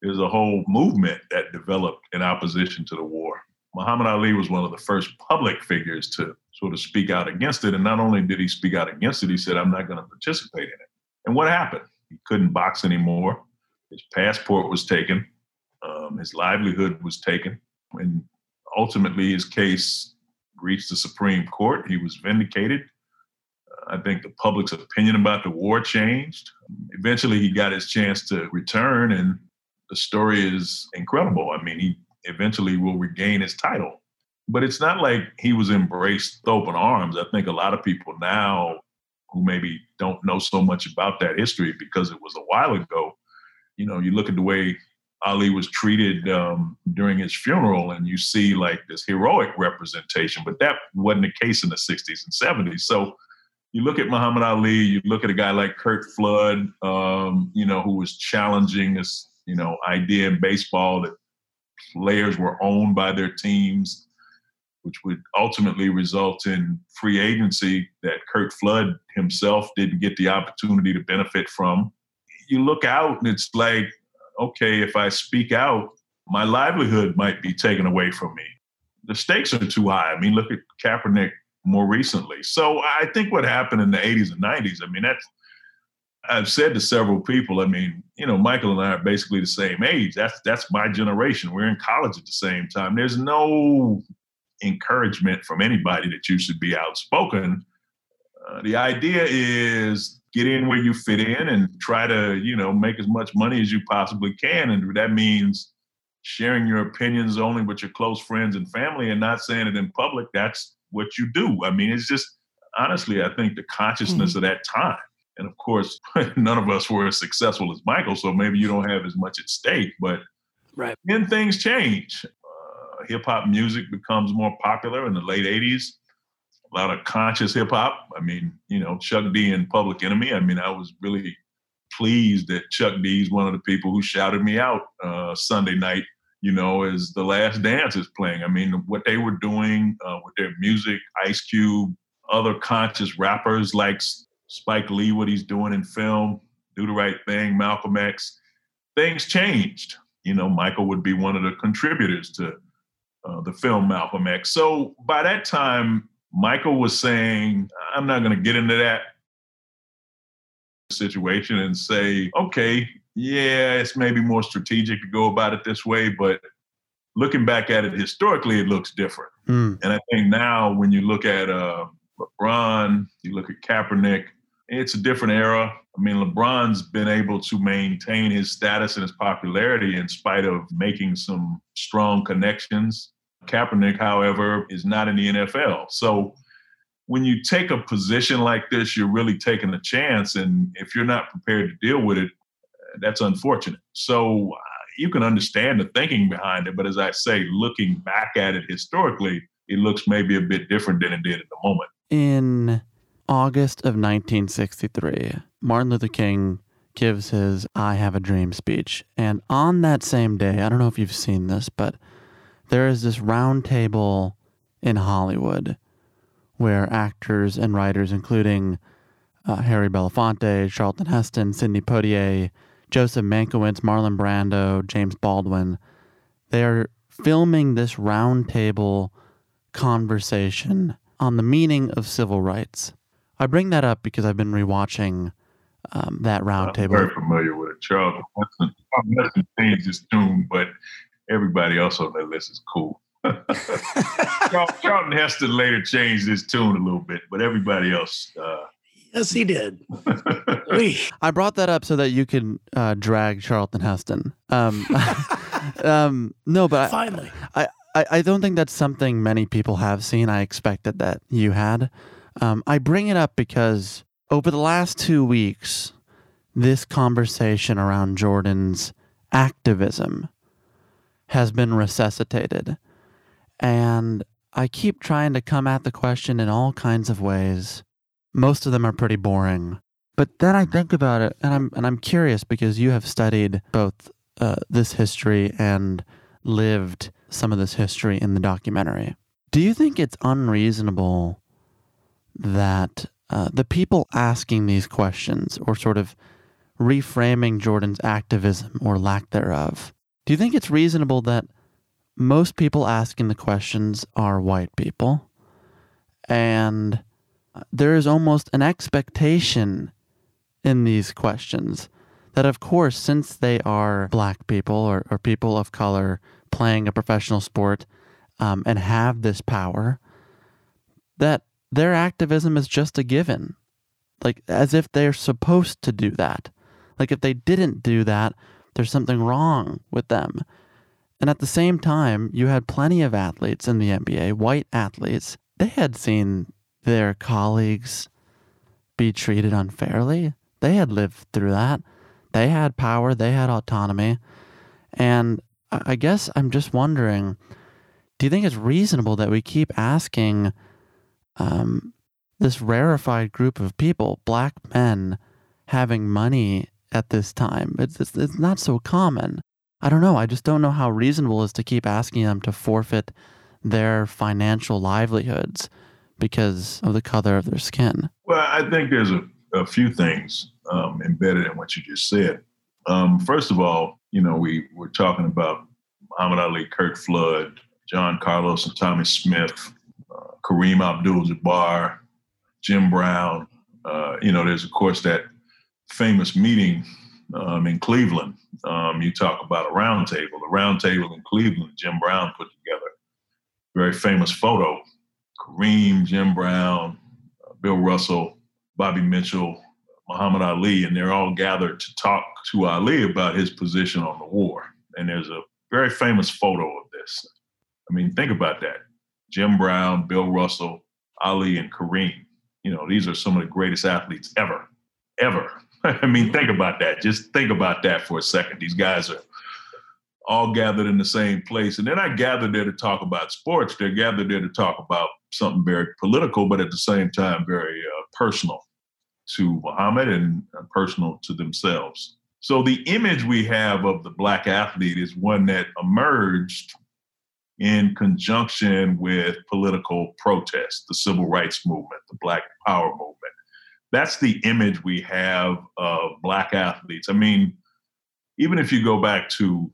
There's a whole movement that developed in opposition to the war. Muhammad Ali was one of the first public figures to sort of speak out against it. And not only did he speak out against it, he said, I'm not going to participate in it. And what happened? He couldn't box anymore. His passport was taken. Um, his livelihood was taken. And ultimately, his case reached the Supreme Court. He was vindicated. Uh, I think the public's opinion about the war changed. Eventually, he got his chance to return, and the story is incredible. I mean, he eventually will regain his title. But it's not like he was embraced with open arms. I think a lot of people now who maybe don't know so much about that history because it was a while ago, you know, you look at the way Ali was treated um, during his funeral, and you see like this heroic representation, but that wasn't the case in the 60s and 70s. So you look at Muhammad Ali, you look at a guy like Curt Flood, um, you know, who was challenging this, you know, idea in baseball that players were owned by their teams. which would ultimately result in free agency that Curt Flood himself didn't get the opportunity to benefit from. You look out and it's like, okay, if I speak out, my livelihood might be taken away from me. The stakes are too high. I mean, look at Kaepernick more recently. So I think what happened in the 80s and 90s, I mean, that's, I've said to several people, I mean, you know, Michael and I are basically the same age. That's that's my generation. We're in college at the same time. There's no encouragement from anybody that you should be outspoken. Uh, the idea is get in where you fit in and try to, you know, make as much money as you possibly can. And that means sharing your opinions only with your close friends and family and not saying it in public. That's what you do. I mean, it's just honestly, I think the consciousness mm-hmm. of that time. And of course, none of us were as successful as Michael, so maybe you don't have as much at stake. But right. then things change hip hop music becomes more popular in the late 80s. A lot of conscious hip hop. I mean, you know, Chuck D and Public Enemy. I mean, I was really pleased that Chuck D is one of the people who shouted me out uh, Sunday night, you know, as The Last Dance is playing. I mean, what they were doing uh, with their music, Ice Cube, other conscious rappers like Spike Lee, what he's doing in film, Do the Right Thing, Malcolm X, things changed. You know, Michael would be one of the contributors to uh, the film Malcolm X. So by that time, Michael was saying, I'm not going to get into that situation and say, okay, yeah, it's maybe more strategic to go about it this way, but looking back at it historically, it looks different. Mm. And I think now when you look at uh, LeBron, you look at Kaepernick, it's a different era. I mean, LeBron's been able to maintain his status and his popularity in spite of making some strong connections Kaepernick, however, is not in the NFL. So when you take a position like this, you're really taking a chance. And if you're not prepared to deal with it, that's unfortunate. So uh, you can understand the thinking behind it. But as I say, looking back at it historically, it looks maybe a bit different than it did at the moment. In August of 1963, Martin Luther King gives his I Have a Dream speech. And on that same day, I don't know if you've seen this, but there is this round table in Hollywood where actors and writers, including uh, Harry Belafonte, Charlton Heston, Sidney Poitier, Joseph Mankiewicz, Marlon Brando, James Baldwin, they are filming this roundtable conversation on the meaning of civil rights. I bring that up because I've been rewatching um, that roundtable. I'm very familiar with it. Charlton Heston, Heston changed his tune, but everybody else on that list is cool. Charlton Heston later changed his tune a little bit, but everybody else. Uh, yes, he did. I brought that up so that you can uh, drag Charlton Heston. Um, um, no, but finally, I, I, I, don't think that's something many people have seen. I expected that you had. Um, I bring it up because over the last two weeks, this conversation around Jordan's activism has been resuscitated. And I keep trying to come at the question in all kinds of ways. Most of them are pretty boring. But then I think about it and I'm and I'm curious because you have studied both uh, this history and lived some of this history in the documentary. Do you think it's unreasonable that uh, the people asking these questions or sort of reframing Jordan's activism or lack thereof do you think it's reasonable that most people asking the questions are white people? And there is almost an expectation in these questions that, of course, since they are black people or, or people of color playing a professional sport um, and have this power, that their activism is just a given. Like, as if they're supposed to do that. Like, if they didn't do that, there's something wrong with them. And at the same time, you had plenty of athletes in the NBA, white athletes. They had seen their colleagues be treated unfairly. They had lived through that. They had power, they had autonomy. And I guess I'm just wondering do you think it's reasonable that we keep asking um, this rarefied group of people, black men, having money at this time. It's, it's, it's not so common. I don't know. I just don't know how reasonable it is to keep asking them to forfeit their financial livelihoods because of the color of their skin? Well, I think there's a, a few things um, embedded in what you just said. Um, first of all, you know, we were talking about Muhammad Ali, Curt Flood, John Carlos and Tommie Smith, uh, Kareem Abdul-Jabbar, Jim Brown. Uh, you know, there's of course that famous meeting um, in Cleveland. Um, you talk about a round table. The round table in Cleveland, Jim Brown put together. Very famous photo. Kareem, Jim Brown, uh, Bill Russell, Bobby Mitchell, Muhammad Ali, and they're all gathered to talk to Ali about his position on the war. And there's a very famous photo of this. I mean, think about that. Jim Brown, Bill Russell, Ali, and Kareem. You know, these are some of the greatest athletes ever, ever. I mean, think about that. Just think about that for a second. These guys are all gathered in the same place. And they're not gathered there to talk about sports. They're gathered there to talk about something very political, but at the same time, very uh, personal to Muhammad and personal to themselves. So the image we have of the black athlete is one that emerged in conjunction with political protest, the civil rights movement, the Black Power movement. That's the image we have of Black athletes. I mean, even if you go back to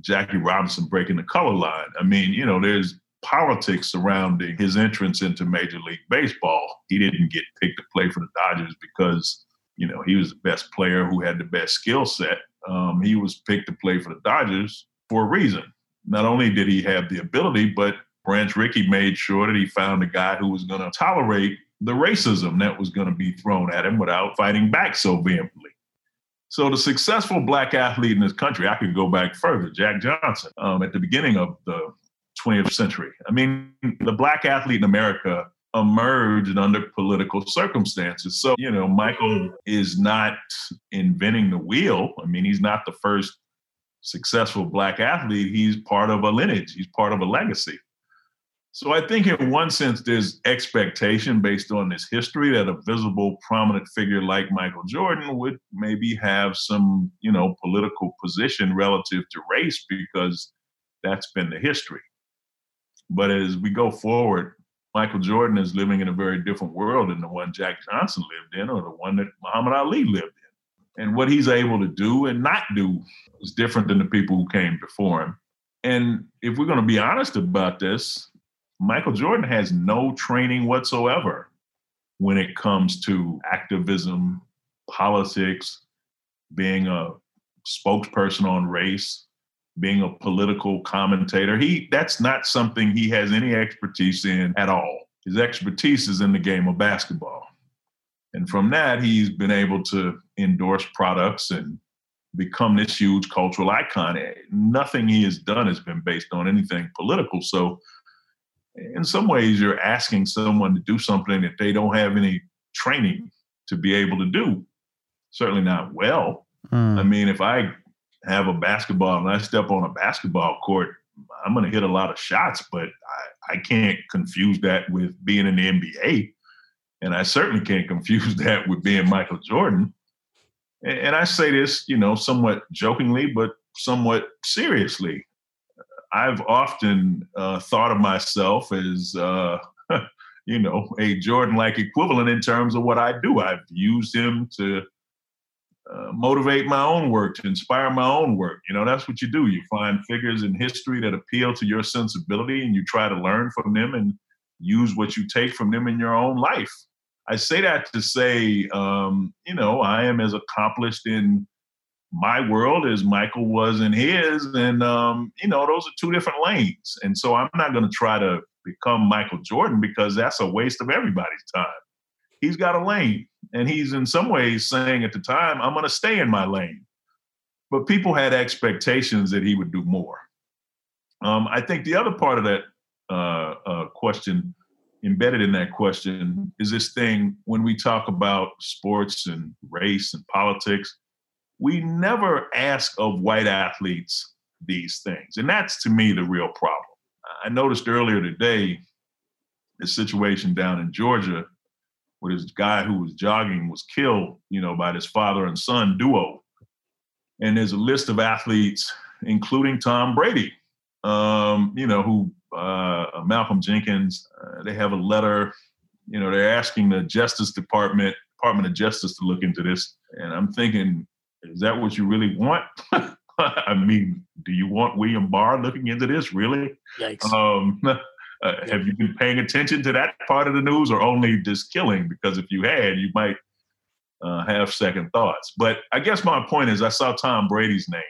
Jackie Robinson breaking the color line, I mean, you know, there's politics surrounding his entrance into Major League Baseball. He didn't get picked to play for the Dodgers because, you know, he was the best player who had the best skill set. Um, he was picked to play for the Dodgers for a reason not only did he have the ability, but Branch Rickey made sure that he found a guy who was going to tolerate the racism that was going to be thrown at him without fighting back so vehemently. So the successful black athlete in this country, I could go back further, Jack Johnson, um, at the beginning of the 20th century. I mean, the black athlete in America emerged under political circumstances. So, you know, Michael is not inventing the wheel. I mean, he's not the first successful black athlete, he's part of a lineage, he's part of a legacy. So I think in one sense, there's expectation based on this history that a visible, prominent figure like Michael Jordan would maybe have some, you know, political position relative to race because that's been the history. But as we go forward, Michael Jordan is living in a very different world than the one Jack Johnson lived in or the one that Muhammad Ali lived in and what he's able to do and not do is different than the people who came before him. And if we're going to be honest about this, Michael Jordan has no training whatsoever when it comes to activism, politics, being a spokesperson on race, being a political commentator. He that's not something he has any expertise in at all. His expertise is in the game of basketball. And from that, he's been able to endorse products and become this huge cultural icon. Nothing he has done has been based on anything political. So, in some ways, you're asking someone to do something that they don't have any training to be able to do. Certainly not well. Mm. I mean, if I have a basketball and I step on a basketball court, I'm going to hit a lot of shots, but I, I can't confuse that with being in the NBA. And I certainly can't confuse that with being Michael Jordan. And I say this, you know, somewhat jokingly, but somewhat seriously. I've often uh, thought of myself as, uh, you know, a Jordan like equivalent in terms of what I do. I've used him to uh, motivate my own work, to inspire my own work. You know, that's what you do. You find figures in history that appeal to your sensibility and you try to learn from them and use what you take from them in your own life. I say that to say, um, you know, I am as accomplished in my world as Michael was in his, and um, you know, those are two different lanes. And so I'm not going to try to become Michael Jordan because that's a waste of everybody's time. He's got a lane, and he's in some ways saying at the time, I'm going to stay in my lane. But people had expectations that he would do more. Um, I think the other part of that uh, uh, question embedded in that question is this thing when we talk about sports and race and politics, we never ask of white athletes these things. And that's to me the real problem. I noticed earlier today the situation down in Georgia where this guy who was jogging was killed, you know, by this father and son duo. And there's a list of athletes, including Tom Brady, um, you know, who uh, Malcolm Jenkins. Uh, they have a letter. You know, they're asking the Justice Department, Department of Justice, to look into this. And I'm thinking, is that what you really want? I mean, do you want William Barr looking into this? Really? Yikes. Um, uh, have you been paying attention to that part of the news, or only just killing? Because if you had, you might uh, have second thoughts. But I guess my point is, I saw Tom Brady's name,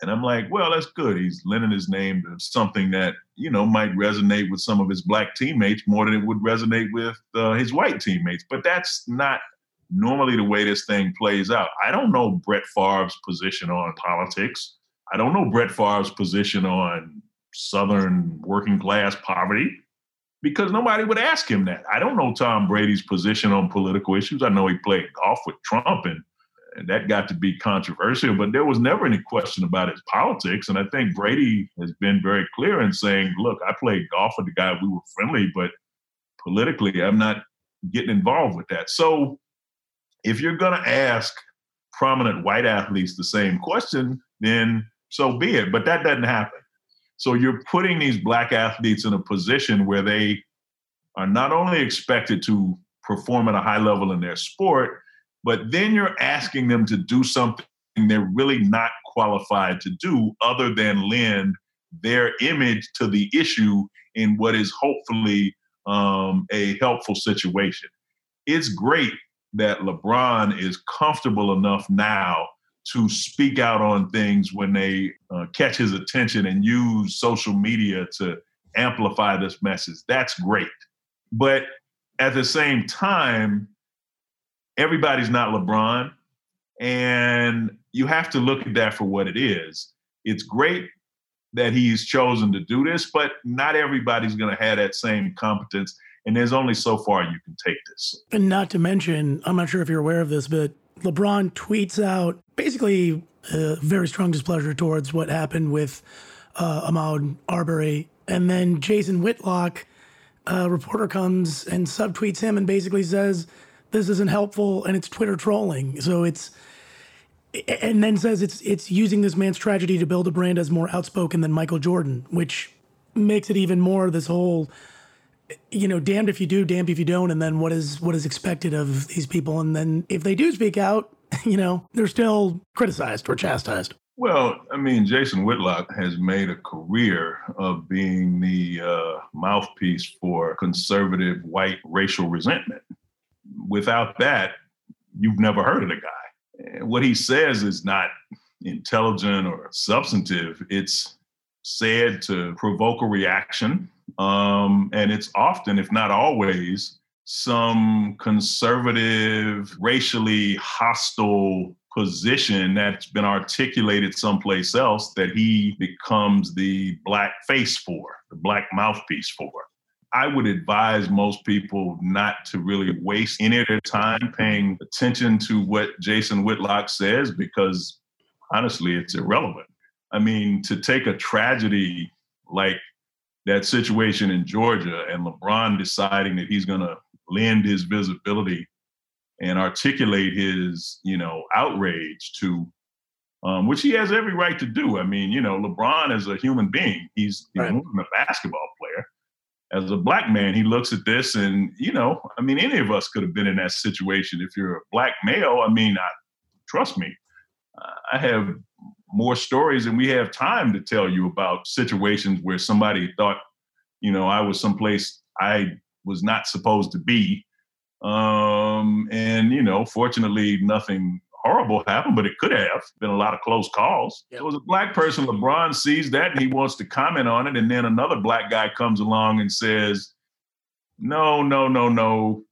and I'm like, well, that's good. He's lending his name to something that you know might resonate with some of his black teammates more than it would resonate with uh, his white teammates. But that's not normally the way this thing plays out. I don't know Brett Favre's position on politics. I don't know Brett Favre's position on Southern working class poverty because nobody would ask him that. I don't know Tom Brady's position on political issues. I know he played golf with Trump and, and that got to be controversial, but there was never any question about his politics. And I think Brady has been very clear in saying, look, I played golf with the guy, we were friendly, but politically, I'm not getting involved with that. So if you're going to ask prominent white athletes the same question, then so be it. But that doesn't happen. So you're putting these black athletes in a position where they are not only expected to perform at a high level in their sport, but then you're asking them to do something they're really not qualified to do other than lend their image to the issue in what is hopefully um, a helpful situation. It's great that LeBron is comfortable enough now to speak out on things when they uh, catch his attention and use social media to amplify this message. That's great. But at the same time, everybody's not LeBron. And you have to look at that for what it is. It's great that he's chosen to do this, but not everybody's going to have that same competence. And there's only so far you can take this. And not to mention, I'm not sure if you're aware of this, but LeBron tweets out basically a very strong displeasure towards what happened with uh, Ahmaud Arbery. And then Jason Whitlock, a reporter, comes and subtweets him and basically says, This isn't helpful and it's Twitter trolling. So it's, and then says it's it's using this man's tragedy to build a brand as more outspoken than Michael Jordan, which makes it even more this whole you know, damned if you do, damned if you don't, and then what is what is expected of these people, and then if they do speak out, you know, they're still criticized or chastised. Well, I mean, Jason Whitlock has made a career of being the uh, mouthpiece for conservative white racial resentment. Without that, you've never heard of the guy. What he says is not intelligent or substantive. It's said to provoke a reaction um, and it's often, if not always, some conservative, racially hostile position that's been articulated someplace else that he becomes the black face for, the black mouthpiece for. I would advise most people not to really waste any of their time paying attention to what Jason Whitlock says because honestly, it's irrelevant. I mean, to take a tragedy like that situation in Georgia and LeBron deciding that he's going to lend his visibility and articulate his, you know, outrage to, um, which he has every right to do. I mean, you know, LeBron is a human being. He's, he's right. more than a basketball player. As a black man, he looks at this and, you know, I mean, any of us could have been in that situation. If you're a black male, I mean, I, trust me, I have more stories and we have time to tell you about situations where somebody thought, you know, I was someplace I was not supposed to be. Um, and, you know, fortunately, nothing horrible happened, but it could have been a lot of close calls. Yep. It was a black person. LeBron sees that and he wants to comment on it. And then another black guy comes along and says, no, no, no, no.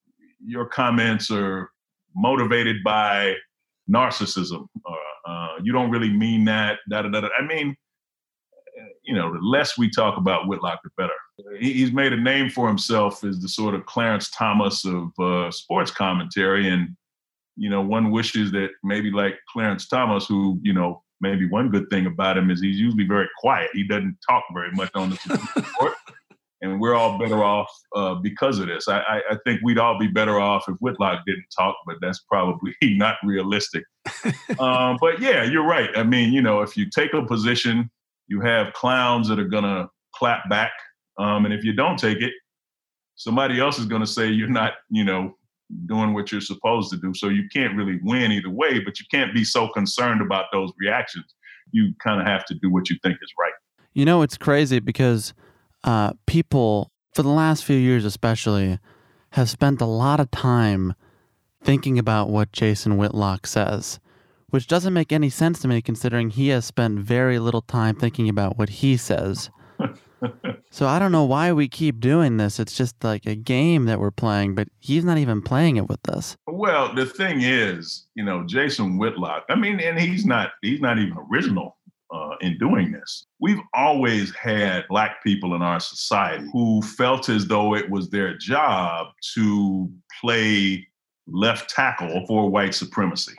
Your comments are motivated by narcissism or uh, you don't really mean that. Da, da, da, da. I mean, you know, the less we talk about Whitlock, the better. He, he's made a name for himself as the sort of Clarence Thomas of uh, sports commentary, and you know, one wishes that maybe like Clarence Thomas, who you know, maybe one good thing about him is he's usually very quiet. He doesn't talk very much on the court and we're all better off uh, because of this. I, I, I, think we'd all be better off if Whitlock didn't talk, but that's probably not realistic. um, but yeah, you're right. I mean, you know, if you take a position, you have clowns that are gonna clap back. Um, and if you don't take it, somebody else is to say you're not, you know, doing what you're supposed to do. So you can't really win either way, but you can't be so concerned about those reactions. You kind of have to do what you think is right. You know, it's crazy because uh, people, for the last few years especially, have spent a lot of time thinking about what Jason Whitlock says, which doesn't make any sense to me considering he has spent very little time thinking about what he says. so I don't know why we keep doing this. It's just like a game that we're playing, but he's not even playing it with us. Well, the thing is, you know, Jason Whitlock. I mean, and he's not he's not even original uh, in doing this. We've always had black people in our society who felt as though it was their job to play left tackle for white supremacy.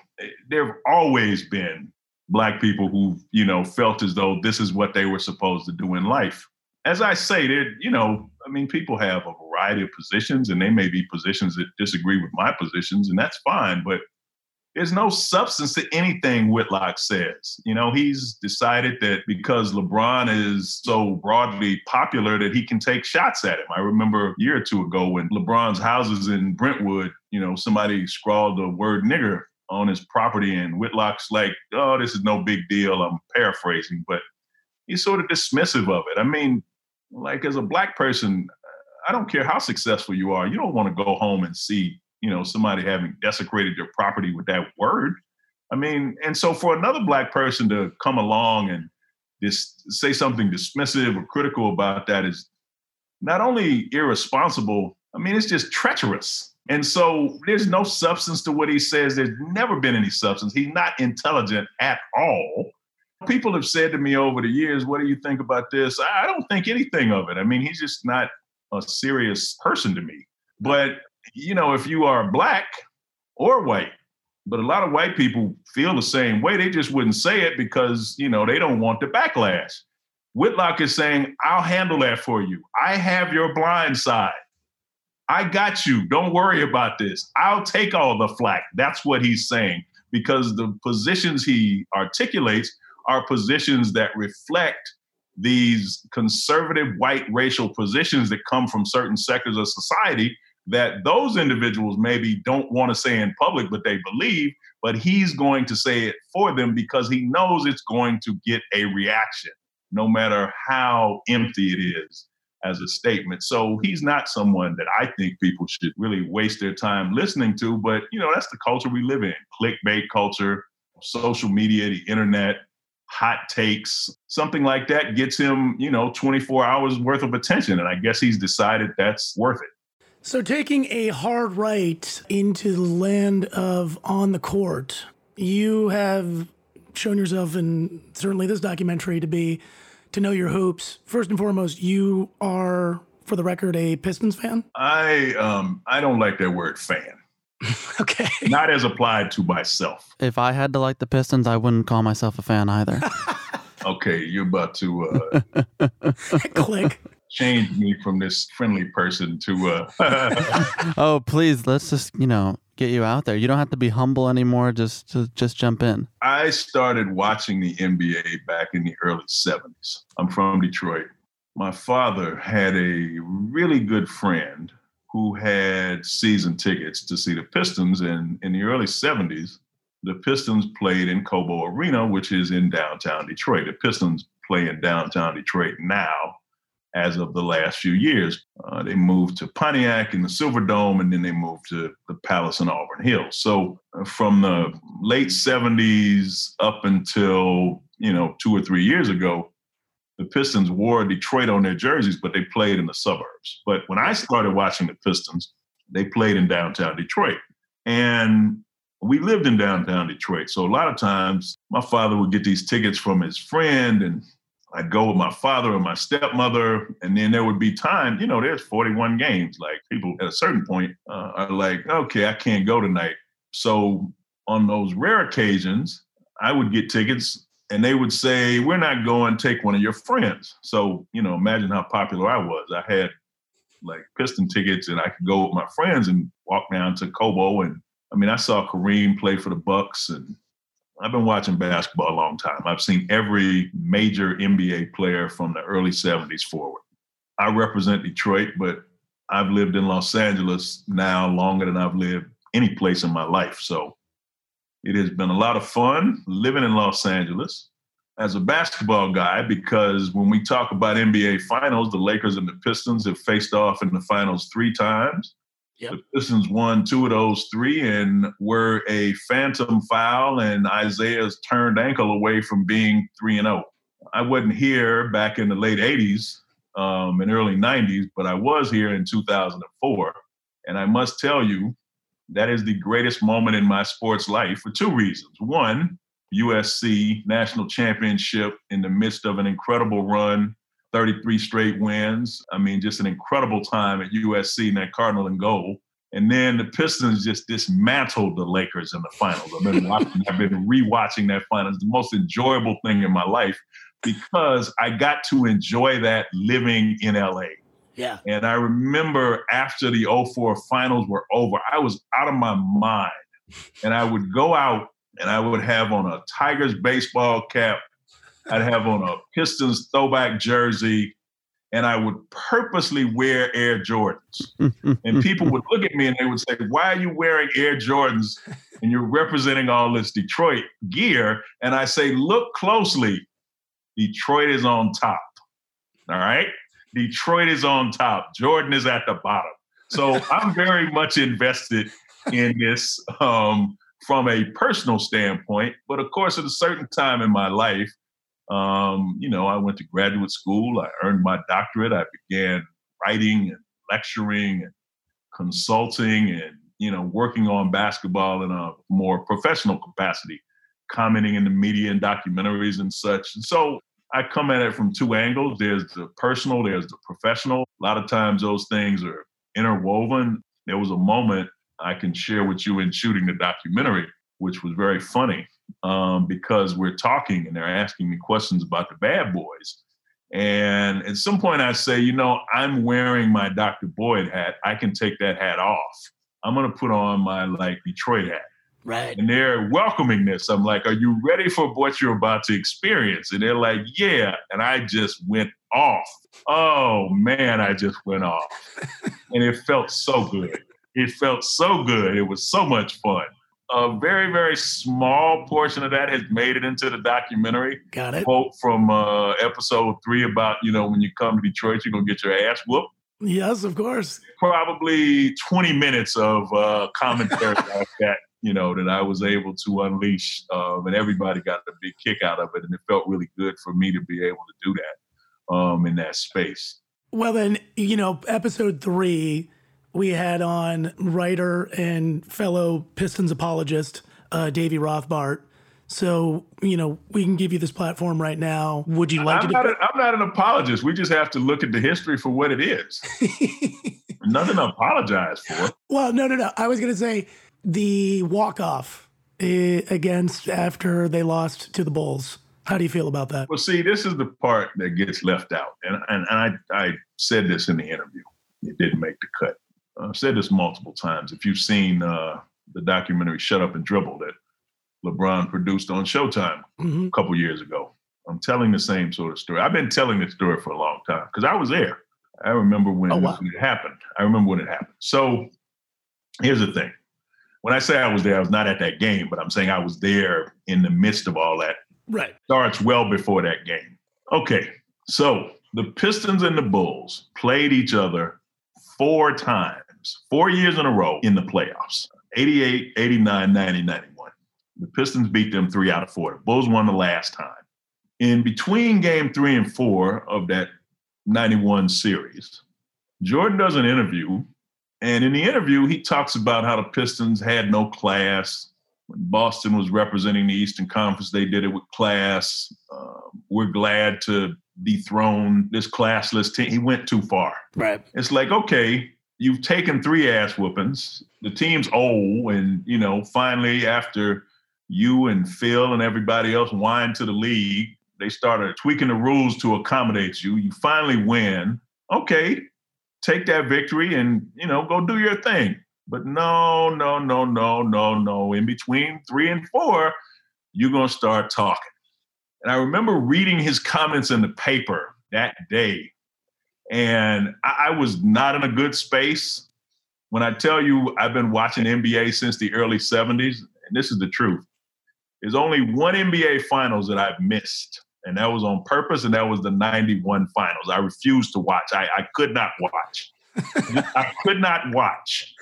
There have always been black people who, you know, felt as though this is what they were supposed to do in life as I say, there, you know, I mean, people have a variety of positions, and they may be positions that disagree with my positions, and that's fine. But there's no substance to anything Whitlock says. You know, he's decided that because LeBron is so broadly popular that he can take shots at him. I remember a year or two ago when LeBron's houses in Brentwood, you know, somebody scrawled the word nigger on his property, and Whitlock's like, oh, this is no big deal. I'm paraphrasing, but he's sort of dismissive of it. I mean, like as a black person, I don't care how successful you are, you don't want to go home and see, you know, somebody having desecrated your property with that word. I mean, and so for another black person to come along and just say something dismissive or critical about that is not only irresponsible, I mean, it's just treacherous. And so there's no substance to what he says. There's never been any substance. He's not intelligent at all. People have said to me over the years, What do you think about this? I don't think anything of it. I mean, he's just not a serious person to me. But, you know, if you are black or white, but a lot of white people feel the same way, they just wouldn't say it because, you know, they don't want the backlash. Whitlock is saying, I'll handle that for you. I have your blind side. I got you. Don't worry about this. I'll take all the flack. That's what he's saying because the positions he articulates are positions that reflect these conservative white racial positions that come from certain sectors of society that those individuals maybe don't want to say in public, but they believe, but he's going to say it for them because he knows it's going to get a reaction, no matter how empty it is as a statement. So he's not someone that I think people should really waste their time listening to, but you know, that's the culture we live in. Clickbait culture, social media, the internet, hot takes, something like that gets him, you know, 24 hours worth of attention. And I guess he's decided that's worth it. So, taking a hard right into the land of on the court, you have shown yourself and certainly this documentary to be to know your hoops. First and foremost, you are, for the record, a Pistons fan. I um I don't like that word fan. okay. Not as applied to myself. If I had to like the Pistons, I wouldn't call myself a fan either. okay, you're about to uh, click. Change me from this friendly person to. Uh, oh, please, let's just you know get you out there. You don't have to be humble anymore. Just to, just jump in. I started watching the NBA back in the early '70s. I'm from Detroit. My father had a really good friend who had season tickets to see the Pistons. And in the early 70s, the Pistons played in Cobo Arena, which is in downtown Detroit. The Pistons play in downtown Detroit now as of the last few years. Uh, they moved to Pontiac in the Silverdome, and then they moved to the Palace in Auburn Hills. So uh, from the late 70s up until, you know, two or three years ago, the Pistons wore Detroit on their jerseys, but they played in the suburbs. But when I started watching the Pistons, they played in downtown Detroit. And we lived in downtown Detroit. So a lot of times my father would get these tickets from his friend and I'd go with my father and my stepmother. And then there would be time, you know, there's 41 games. Like people at a certain point uh, are like, okay, I can't go tonight. So on those rare occasions, I would get tickets and they would say, "We're not going. Take one of your friends." So you know, imagine how popular I was. I had like piston tickets, and I could go with my friends and walk down to Cobo. And I mean, I saw Kareem play for the Bucks, and I've been watching basketball a long time. I've seen every major NBA player from the early 70s forward. I represent Detroit, but I've lived in Los Angeles now longer than I've lived any place in my life. So it has been a lot of fun living in Los Angeles as a basketball guy because when we talk about NBA finals, the Lakers and the Pistons have faced off in the finals three times. Yep. The Pistons won two of those three and were a phantom foul, and Isiah's turned ankle away from being 3 and 0. I wasn't here back in the late 80s um, and early 90s, but I was here in 2004. And I must tell you, that is the greatest moment in my sports life for two reasons. One, USC national championship in the midst of an incredible run 33 straight wins. I mean, just an incredible time at USC and that Cardinal and gold. And then the Pistons just dismantled the Lakers in the finals. I've been watching, I've been rewatching that finals. The most enjoyable thing in my life because I got to enjoy that living in LA. Yeah. And I remember after the 04 finals were over, I was out of my mind. And I would go out and I would have on a Tigers baseball cap I'd have on a Pistons throwback jersey, and I would purposely wear Air Jordans. and people would look at me and they would say, Why are you wearing Air Jordans and you're representing all this Detroit gear? And I say, Look closely. Detroit is on top. All right? Detroit is on top. Jordan is at the bottom. So I'm very much invested in this um, from a personal standpoint. But of course, at a certain time in my life, um, you know, I went to graduate school. I earned my doctorate. I began writing and lecturing and consulting and, you know, working on basketball in a more professional capacity, commenting in the media and documentaries and such. And so I come at it from two angles. There's the personal, there's the professional. A lot of times those things are interwoven. There was a moment I can share with you in shooting the documentary, which was very funny um, because we're talking and they're asking me questions about the bad boys. And at some point, I say, you know, I'm wearing my Dr. Boyd hat. I can take that hat off. I'm going to put on my like Detroit hat. Right. And they're welcoming this. I'm like, are you ready for what you're about to experience? And they're like, yeah. And I just went off. Oh man, I just went off. and it felt so good. It felt so good. It was so much fun a very very small portion of that has made it into the documentary. Got it. Quote from uh, episode three about you know when you come to Detroit, you're gonna get your ass whooped. Yes, of course. Probably 20 minutes of uh, commentary like that, you know, that I was able to unleash, um, and everybody got a big kick out of it, and it felt really good for me to be able to do that um, in that space. Well, then, you know, episode three we had on writer and fellow Pistons apologist uh, Davy Rothbart. So you know we can give you this platform right now. Would you like I'm to? Not a, I'm not an apologist. We just have to look at the history for what it is. Nothing to apologize for. Well, no, no, no. I was going to say the walk off eh, against after they lost to the Bulls. How do you feel about that? Well, see, this is the part that gets left out, and and, and I I said this in the interview. It didn't make the cut. I've said this multiple times. If you've seen uh, the documentary "Shut Up and Dribble" that LeBron produced on Showtime mm-hmm. a couple years ago, I'm telling the same sort of story. I've been telling this story for a long time because I was there. I remember when, oh, wow. when, it happened. I remember when it happened. So here's the thing. When I say I was there, I was not at that game, but I'm saying I was there in the midst of all that. Right. Starts well before that game. Okay. So the Pistons and the Bulls played each other four times four years in a row in the playoffs 88, 89, 90, 91. The Pistons beat them three out of four. The Bulls won the last time. In between game three and four of that 91 series, Jordan does an interview. And in the interview, he talks about how the Pistons had no class. When Boston was representing the Eastern Conference, they did it with class. Uh, we're glad to dethrone this classless team. He went too far. Right. It's like, okay, you've taken three ass whoopings. The team's old, and you know, finally, after you and Phil and everybody else whined to the league, they started tweaking the rules to accommodate you. You finally win. Okay, take that victory and you know go do your thing. But no, no, no, no, no, no. In between three and four, you're to start talking. And I remember reading his comments in the paper that day. And I, I was not in a good space. When I tell you I've been watching NBA since the early 70s, and this is the truth, there's only one NBA finals that I've missed. And that was on purpose, and that was the 91 finals. I refused to watch. I, I could not watch. I could not watch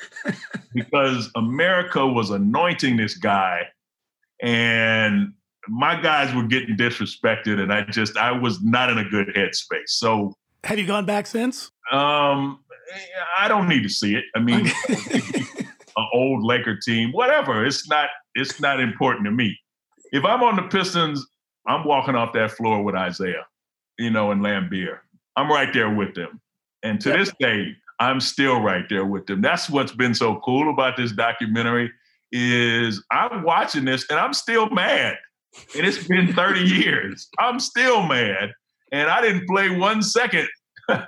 because America was anointing this guy, and my guys were getting disrespected, and I just I was not in a good headspace. So, have you gone back since? Um, I don't need to see it. I mean, an old Laker team, whatever. It's not it's not important to me. If I'm on the Pistons, I'm walking off that floor with Isiah, you know, and Laimbeer. I'm right there with them. And to this day, I'm still right there with them. That's what's been so cool about this documentary is I'm watching this and I'm still mad. And it's been 30 years. I'm still mad. And I didn't play one second. um,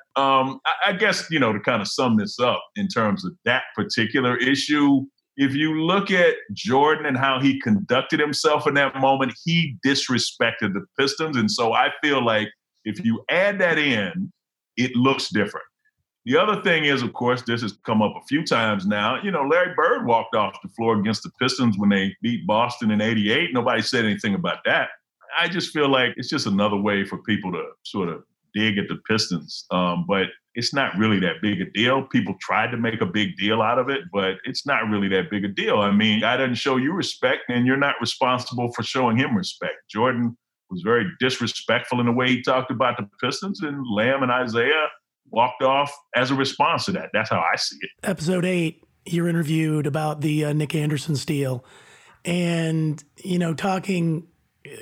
I, I guess, you know, to kind of sum this up in terms of that particular issue, if you look at Jordan and how he conducted himself in that moment, he disrespected the Pistons. And so I feel like if you add that in, it looks different. The other thing is, of course, this has come up a few times now. You know, Larry Bird walked off the floor against the Pistons when they beat Boston in 88. Nobody said anything about that. I just feel like it's just another way for people to sort of dig at the Pistons. Um, but it's not really that big a deal. People tried to make a big deal out of it, but it's not really that big a deal. I mean, guy doesn't show you respect, and you're not responsible for showing him respect. Jordan was very disrespectful in the way he talked about the Pistons, and Lamb and Isiah walked off as a response to that. That's how I see it. Episode eight, you're interviewed about the uh, Nick Anderson steal, and you know, talking,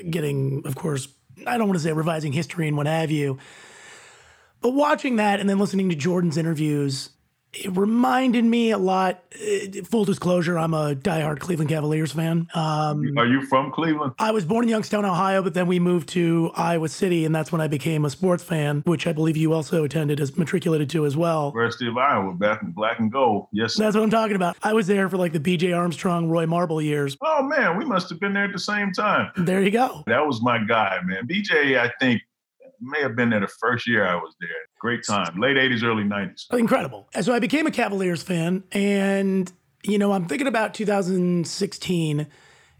getting, of course, I don't want to say revising history and what have you, but watching that and then listening to Jordan's interviews it reminded me a lot. Uh, full disclosure, I'm a diehard Cleveland Cavaliers fan. Um, Are you from Cleveland? I was born in Youngstown, Ohio, but then we moved to Iowa City, and that's when I became a sports fan, which I believe you also attended as matriculated to as well. University of Iowa, back in black and gold. Yes, sir. that's what I'm talking about. I was there for like the B.J. Armstrong, Roy Marble years. Oh man, we must have been there at the same time. There you go. That was my guy, man. B.J. I think may have been there the first year I was there. Great time, late '80s, early '90s. Incredible. So I became a Cavaliers fan, and you know I'm thinking about 2016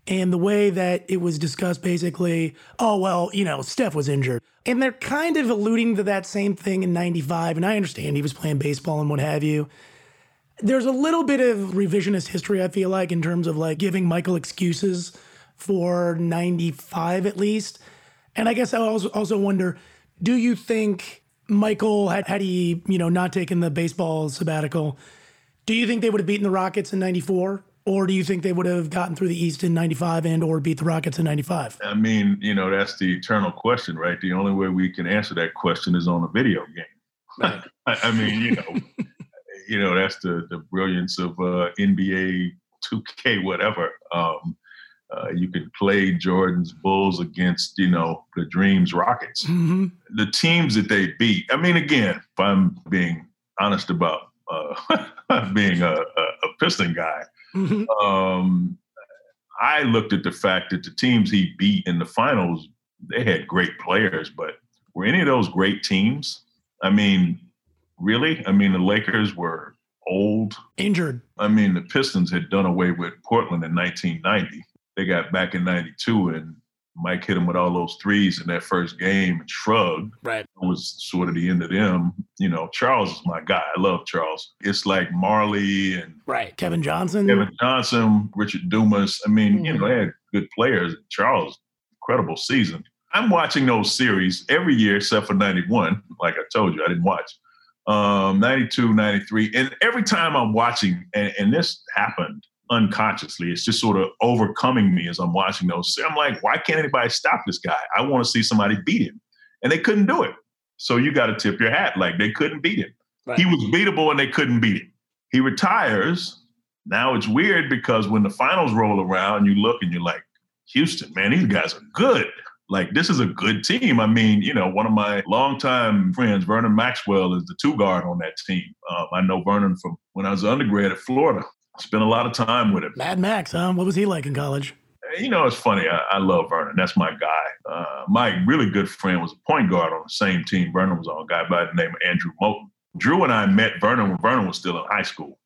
and the way that it was discussed basically, oh, well, you know, Steph was injured. And they're kind of alluding to that same thing in 95. And I understand he was playing baseball and what have you. There's a little bit of revisionist history, I feel like, in terms of like giving Michael excuses for 95 at least. And I guess I also also wonder, do you think Michael had had he you know not taken the baseball sabbatical, do you think they would have beaten the Rockets in '94? Or do you think they would have gotten through the East in 95 and or beat the Rockets in 95? I mean, you know, that's the eternal question, right? The only way we can answer that question is on a video game. Right. I mean, you know, you know, that's the the brilliance of uh, NBA 2K, whatever. Um, uh, you could play Jordan's Bulls against, you know, the Dreams Rockets. Mm-hmm. The teams that they beat. I mean, again, if I'm being honest about uh, being a, a, a, Piston guy, mm-hmm. um, I looked at the fact that the teams he beat in the finals, they had great players, but were any of those great teams? I mean, really? I mean, the Lakers were old, injured. I mean, the Pistons had done away with Portland in 1990 they got back in 92 and Mike hit him with all those threes in that first game and shrugged. Right. It was sort of the end of them. You know, Charles is my guy. I love Charles. It's like Majerle and Right. Kevin Johnson. Kevin Johnson, Richard Dumas. I mean, mm-hmm. you know, they had good players. Charles, incredible season. I'm watching those series every year except for 91. Like I told you, I didn't watch. Um, 92, 93. And every time I'm watching, and, and this happened unconsciously. It's just sort of overcoming me as I'm watching those. I'm like, why can't anybody stop this guy? I want to see somebody beat him. And they couldn't do it. So you got to tip your hat. Like they couldn't beat him. Right. He was beatable and they couldn't beat him. He retires. Now it's weird because when the finals roll around, you look and you're like, Houston, man, these guys are good. Like this is a good team. I mean, you know, one of my longtime friends, Vernon Maxwell, is the two guard on that team. Um, I know Vernon from when I was undergrad at Florida. Spent a lot of time with him. Mad Max, huh? What was he like in college? you know, it's funny. I, I love Vernon. That's my guy. Uh, my really good friend was a point guard on the same team. Vernon was on a guy by the name of Andrew Moten. Drew and I met Vernon when Vernon was still in high school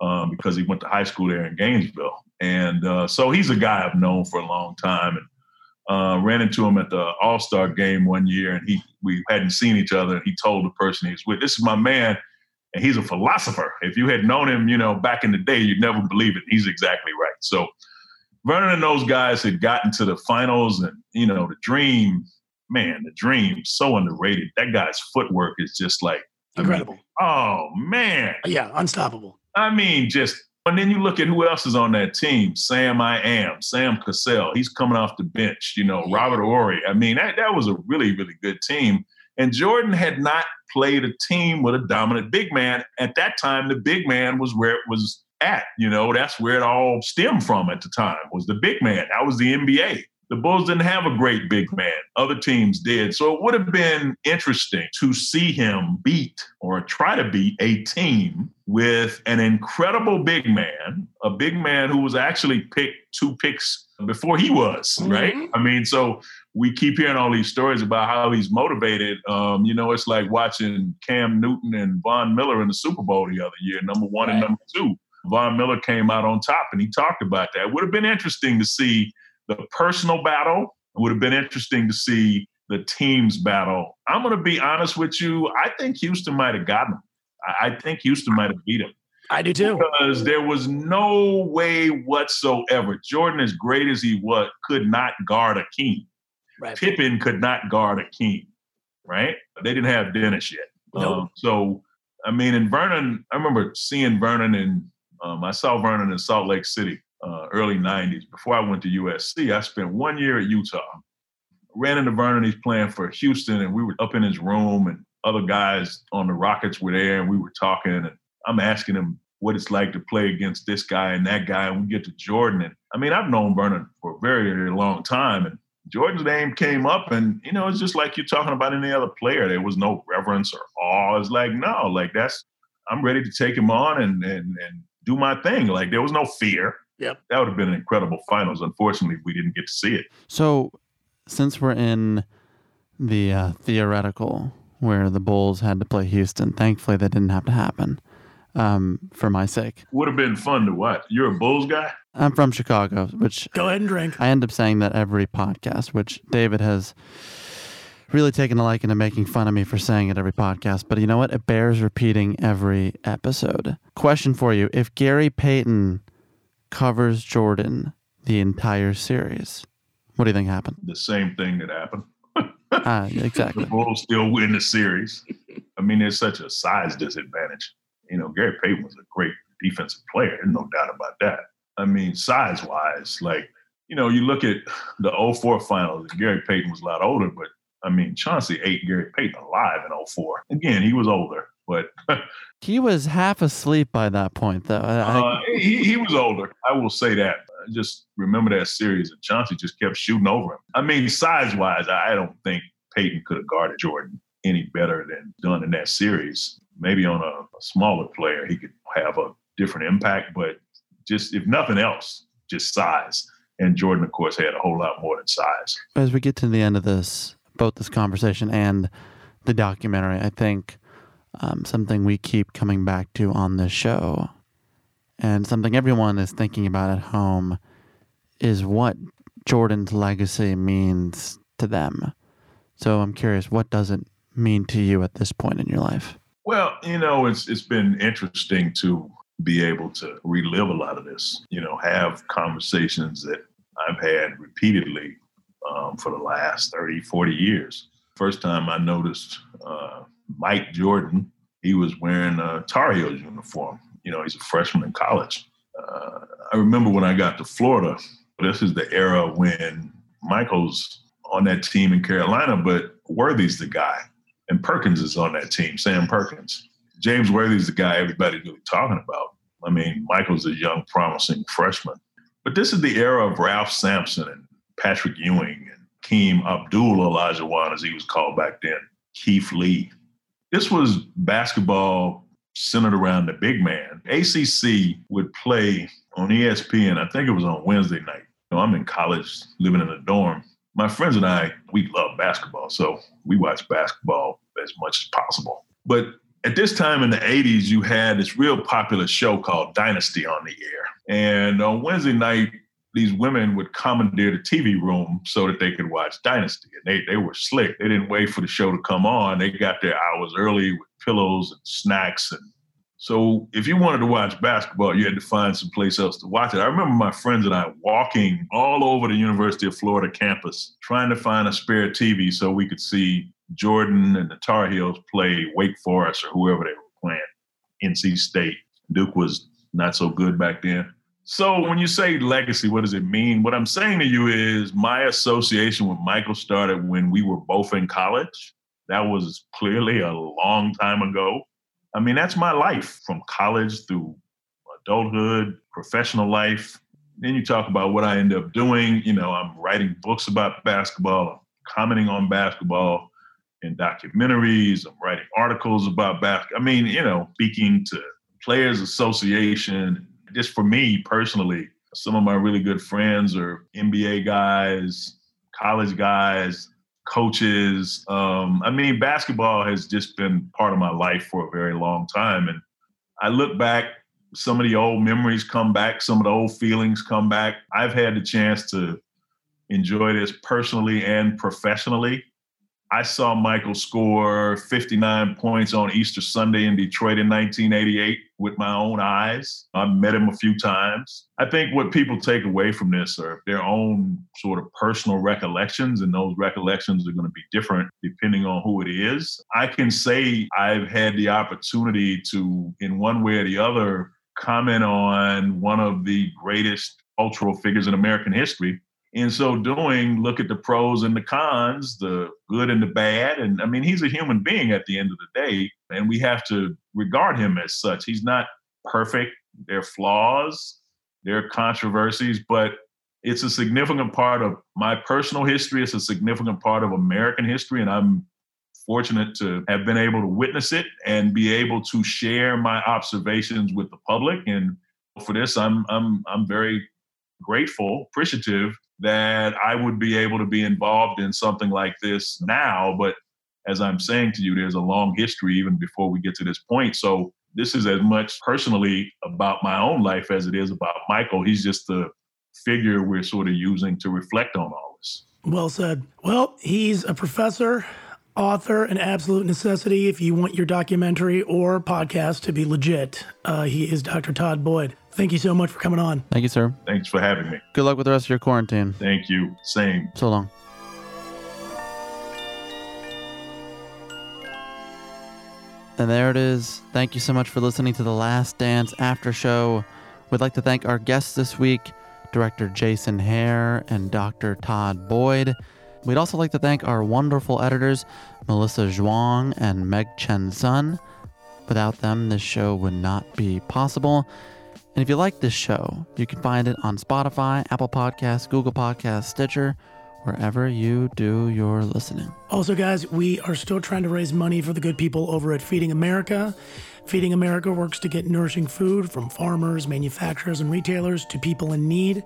um, because he went to high school there in Gainesville. And uh, so he's a guy I've known for a long time. And uh, ran into him at the All Star game one year, and he we hadn't seen each other. And he told the person he was with, "This is my man, and he's a philosopher. If you had known him, you know, back in the day, you'd never believe it. He's exactly right." So Vernon and those guys had gotten to the finals, and you know, the dream, man, the dream, so underrated. That guy's footwork is just like incredible. I mean, oh man, uh, yeah, unstoppable. I mean, just and then you look at who else is on that team. Sam I am, Sam Cassell. He's coming off the bench. You know, Robert Horry. I mean, that, that was a really, really good team. And Jordan had not played a team with a dominant big man. At that time, the big man was where it was at. You know, that's where it all stemmed from at the time, was the big man. That was the NBA. The Bulls didn't have a great big man. Other teams did. So it would have been interesting to see him beat or try to beat a team with an incredible big man, a big man who was actually picked two picks before he was, mm-hmm. right? I mean, so we keep hearing all these stories about how he's motivated. Um, you know, it's like watching Cam Newton and Von Miller in the Super Bowl the other year, number one right. and number two. Von Miller came out on top and he talked about that. It would have been interesting to see the personal battle. It would have been interesting to see the team's battle. I'm going to be honest with you. I think Houston might have gotten him. I think Houston might have beat him. I do too. Because there was no way whatsoever. Jordan, as great as he was, could not guard a king. Right. Pippen could not guard Akeem, right? They didn't have Dennis yet. Nope. Um, so, I mean, in Vernon, I remember seeing Vernon and um, I saw Vernon in Salt Lake City uh, early 90s. Before I went to USC, I spent one year at Utah. Ran into Vernon, he's playing for Houston, and we were up in his room, and other guys on the Rockets were there, and we were talking, and I'm asking him what it's like to play against this guy and that guy, and we get to Jordan. And I mean, I've known Vernon for a very, very long time, and Jordan's name came up, and you know, it's just like you're talking about any other player. There was no reverence or awe. It's like, no, like that's I'm ready to take him on and and and do my thing. Like there was no fear. Yep. That would have been an incredible finals. Unfortunately, we didn't get to see it. So, since we're in the uh, theoretical where the Bulls had to play Houston, thankfully that didn't have to happen um, for my sake. Would have been fun to watch. You're a Bulls guy? I'm from Chicago, which. Go ahead and drink. I end up saying that every podcast, which David has really taken a liking to making fun of me for saying it every podcast. But you know what? It bears repeating every episode. Question for you If Gary Payton covers Jordan the entire series. What do you think happened? The same thing that happened. ah, exactly. the Bulls still win the series. I mean, there's such a size disadvantage. You know, Gary Payton was a great defensive player. There's no doubt about that. I mean, size wise, like, you know, you look at the 04 finals, Gary Payton was a lot older, but I mean, Chauncey ate Gary Payton alive in 04. Again, he was older, but he was half asleep by that point, though. I, uh, he, he was older. I will say that. I just remember that series, and Chauncey just kept shooting over him. I mean, size wise, I don't think Payton could have guarded Jordan any better than done in that series. Maybe on a, a smaller player, he could have a different impact, but just if nothing else, just size. And Jordan, of course, had a whole lot more than size. As we get to the end of this, both this conversation and the documentary, I think um, something we keep coming back to on this show and something everyone is thinking about at home is what Jordan's legacy means to them. So I'm curious, what does it mean to you at this point in your life? Well, you know, it's it's been interesting to be able to relive a lot of this. You know, have conversations that I've had repeatedly um, for the last 30, 40 years. First time I noticed uh, Mike Jordan, he was wearing a Tar Heels uniform. You know, he's a freshman in college. Uh, I remember when I got to Florida, this is the era when Michael's on that team in Carolina, but Worthy's the guy. And Perkins is on that team, Sam Perkins. James Worthy's the guy everybody's really talking about. I mean, Michael's a young, promising freshman. But this is the era of Ralph Sampson and Patrick Ewing and Keem Abdul Olajuwon, as he was called back then, Keith Lee. This was basketball centered around the big man. ACC would play on ESPN, I think it was on Wednesday night. You know, I'm in college, living in a dorm. My friends and I, we love basketball, so we watch basketball as much as possible. But at this time in the 80s, you had this real popular show called Dynasty on the air. And on Wednesday night, these women would commandeer the TV room so that they could watch Dynasty. And they, they were slick. They didn't wait for the show to come on. They got there hours early with pillows and snacks. And so if you wanted to watch basketball, you had to find some place else to watch it. I remember my friends and I walking all over the University of Florida campus trying to find a spare TV so we could see Jordan and the Tar Heels play Wake Forest or whoever they were playing, NC State. Duke was not so good back then. So when you say legacy, what does it mean? What I'm saying to you is my association with Michael started when we were both in college. That was clearly a long time ago. I mean, that's my life from college through adulthood, professional life. Then you talk about what I end up doing. You know, I'm writing books about basketball, I'm commenting on basketball in documentaries, I'm writing articles about basketball. I mean, you know, speaking to Players Association, just for me personally, some of my really good friends are NBA guys, college guys, coaches. Um, I mean, basketball has just been part of my life for a very long time. And I look back, some of the old memories come back, some of the old feelings come back. I've had the chance to enjoy this personally and professionally. I saw Michael score 59 points on Easter Sunday in Detroit in 1988 with my own eyes. I met him a few times. I think what people take away from this are their own sort of personal recollections, and those recollections are going to be different depending on who it is. I can say I've had the opportunity to, in one way or the other, comment on one of the greatest cultural figures in American history in so doing, look at the pros and the cons, the good and the bad. And I mean, he's a human being at the end of the day, and we have to regard him as such. He's not perfect. There are flaws, there are controversies, but it's a significant part of my personal history. It's a significant part of American history, and I'm fortunate to have been able to witness it and be able to share my observations with the public. And for this, I'm I'm I'm very grateful, appreciative that I would be able to be involved in something like this now. But as I'm saying to you, there's a long history even before we get to this point. So this is as much personally about my own life as it is about Michael. He's just the figure we're sort of using to reflect on all this. Well said. Well, he's a professor, author, an absolute necessity if you want your documentary or podcast to be legit. Uh, he is Dr. Todd Boyd. Thank you so much for coming on. Thank you, sir. Thanks for having me. Good luck with the rest of your quarantine. Thank you. Same. So long. And there it is. Thank you so much for listening to the Last Dance After Show. We'd like to thank our guests this week, director Jason Hehir and Dr. Todd Boyd. We'd also like to thank our wonderful editors, Melissa Zhuang and Meg Chen Sun. Without them, this show would not be possible. And if you like this show, you can find it on Spotify, Apple Podcasts, Google Podcasts, Stitcher, wherever you do your listening. Also, guys, we are still trying to raise money for the good people over at Feeding America. Feeding America works to get nourishing food from farmers, manufacturers, and retailers to people in need.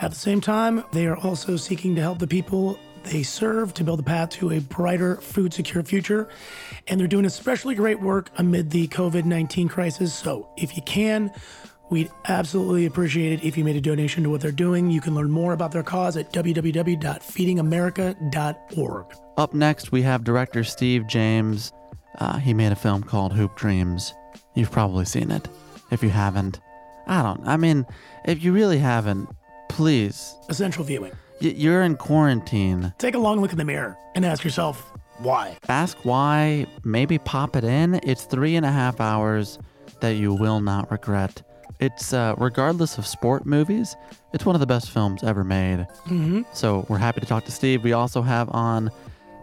At the same time, they are also seeking to help the people they serve to build a path to a brighter, food secure future. And they're doing especially great work amid the COVID 19 crisis. So if you can, We'd absolutely appreciate it if you made a donation to what they're doing. You can learn more about their cause at www.feedingamerica.org. Up next, we have director Steve James. Uh, he made a film called Hoop Dreams. You've probably seen it. If you haven't, I don't. I mean, if you really haven't, please. Essential viewing. Y- you're in quarantine. Take a long look in the mirror and ask yourself, why? Ask why, maybe pop it in. It's three and a half hours that you will not regret. It's uh, regardless of sport movies, it's one of the best films ever made. Mm-hmm. So we're happy to talk to Steve. We also have on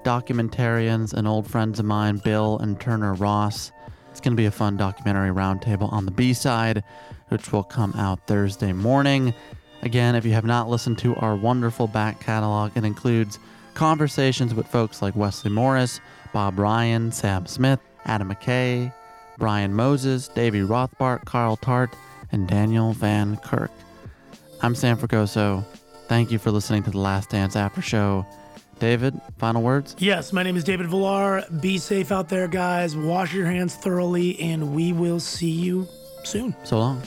documentarians and old friends of mine, Bill and Turner Ross. It's going to be a fun documentary roundtable on the B side, which will come out Thursday morning. Again, if you have not listened to our wonderful back catalog, it includes conversations with folks like Wesley Morris, Bob Ryan, Sam Smith, Adam McKay, Brian Moses, Davy Rothbart, Carl Tart, and Daniel Van Kirk. I'm Sam Fragoso. Thank you for listening to the Last Dance After Show. David, final words? Yes, my name is David Villar. Be safe out there, guys. Wash your hands thoroughly, and we will see you soon. So long.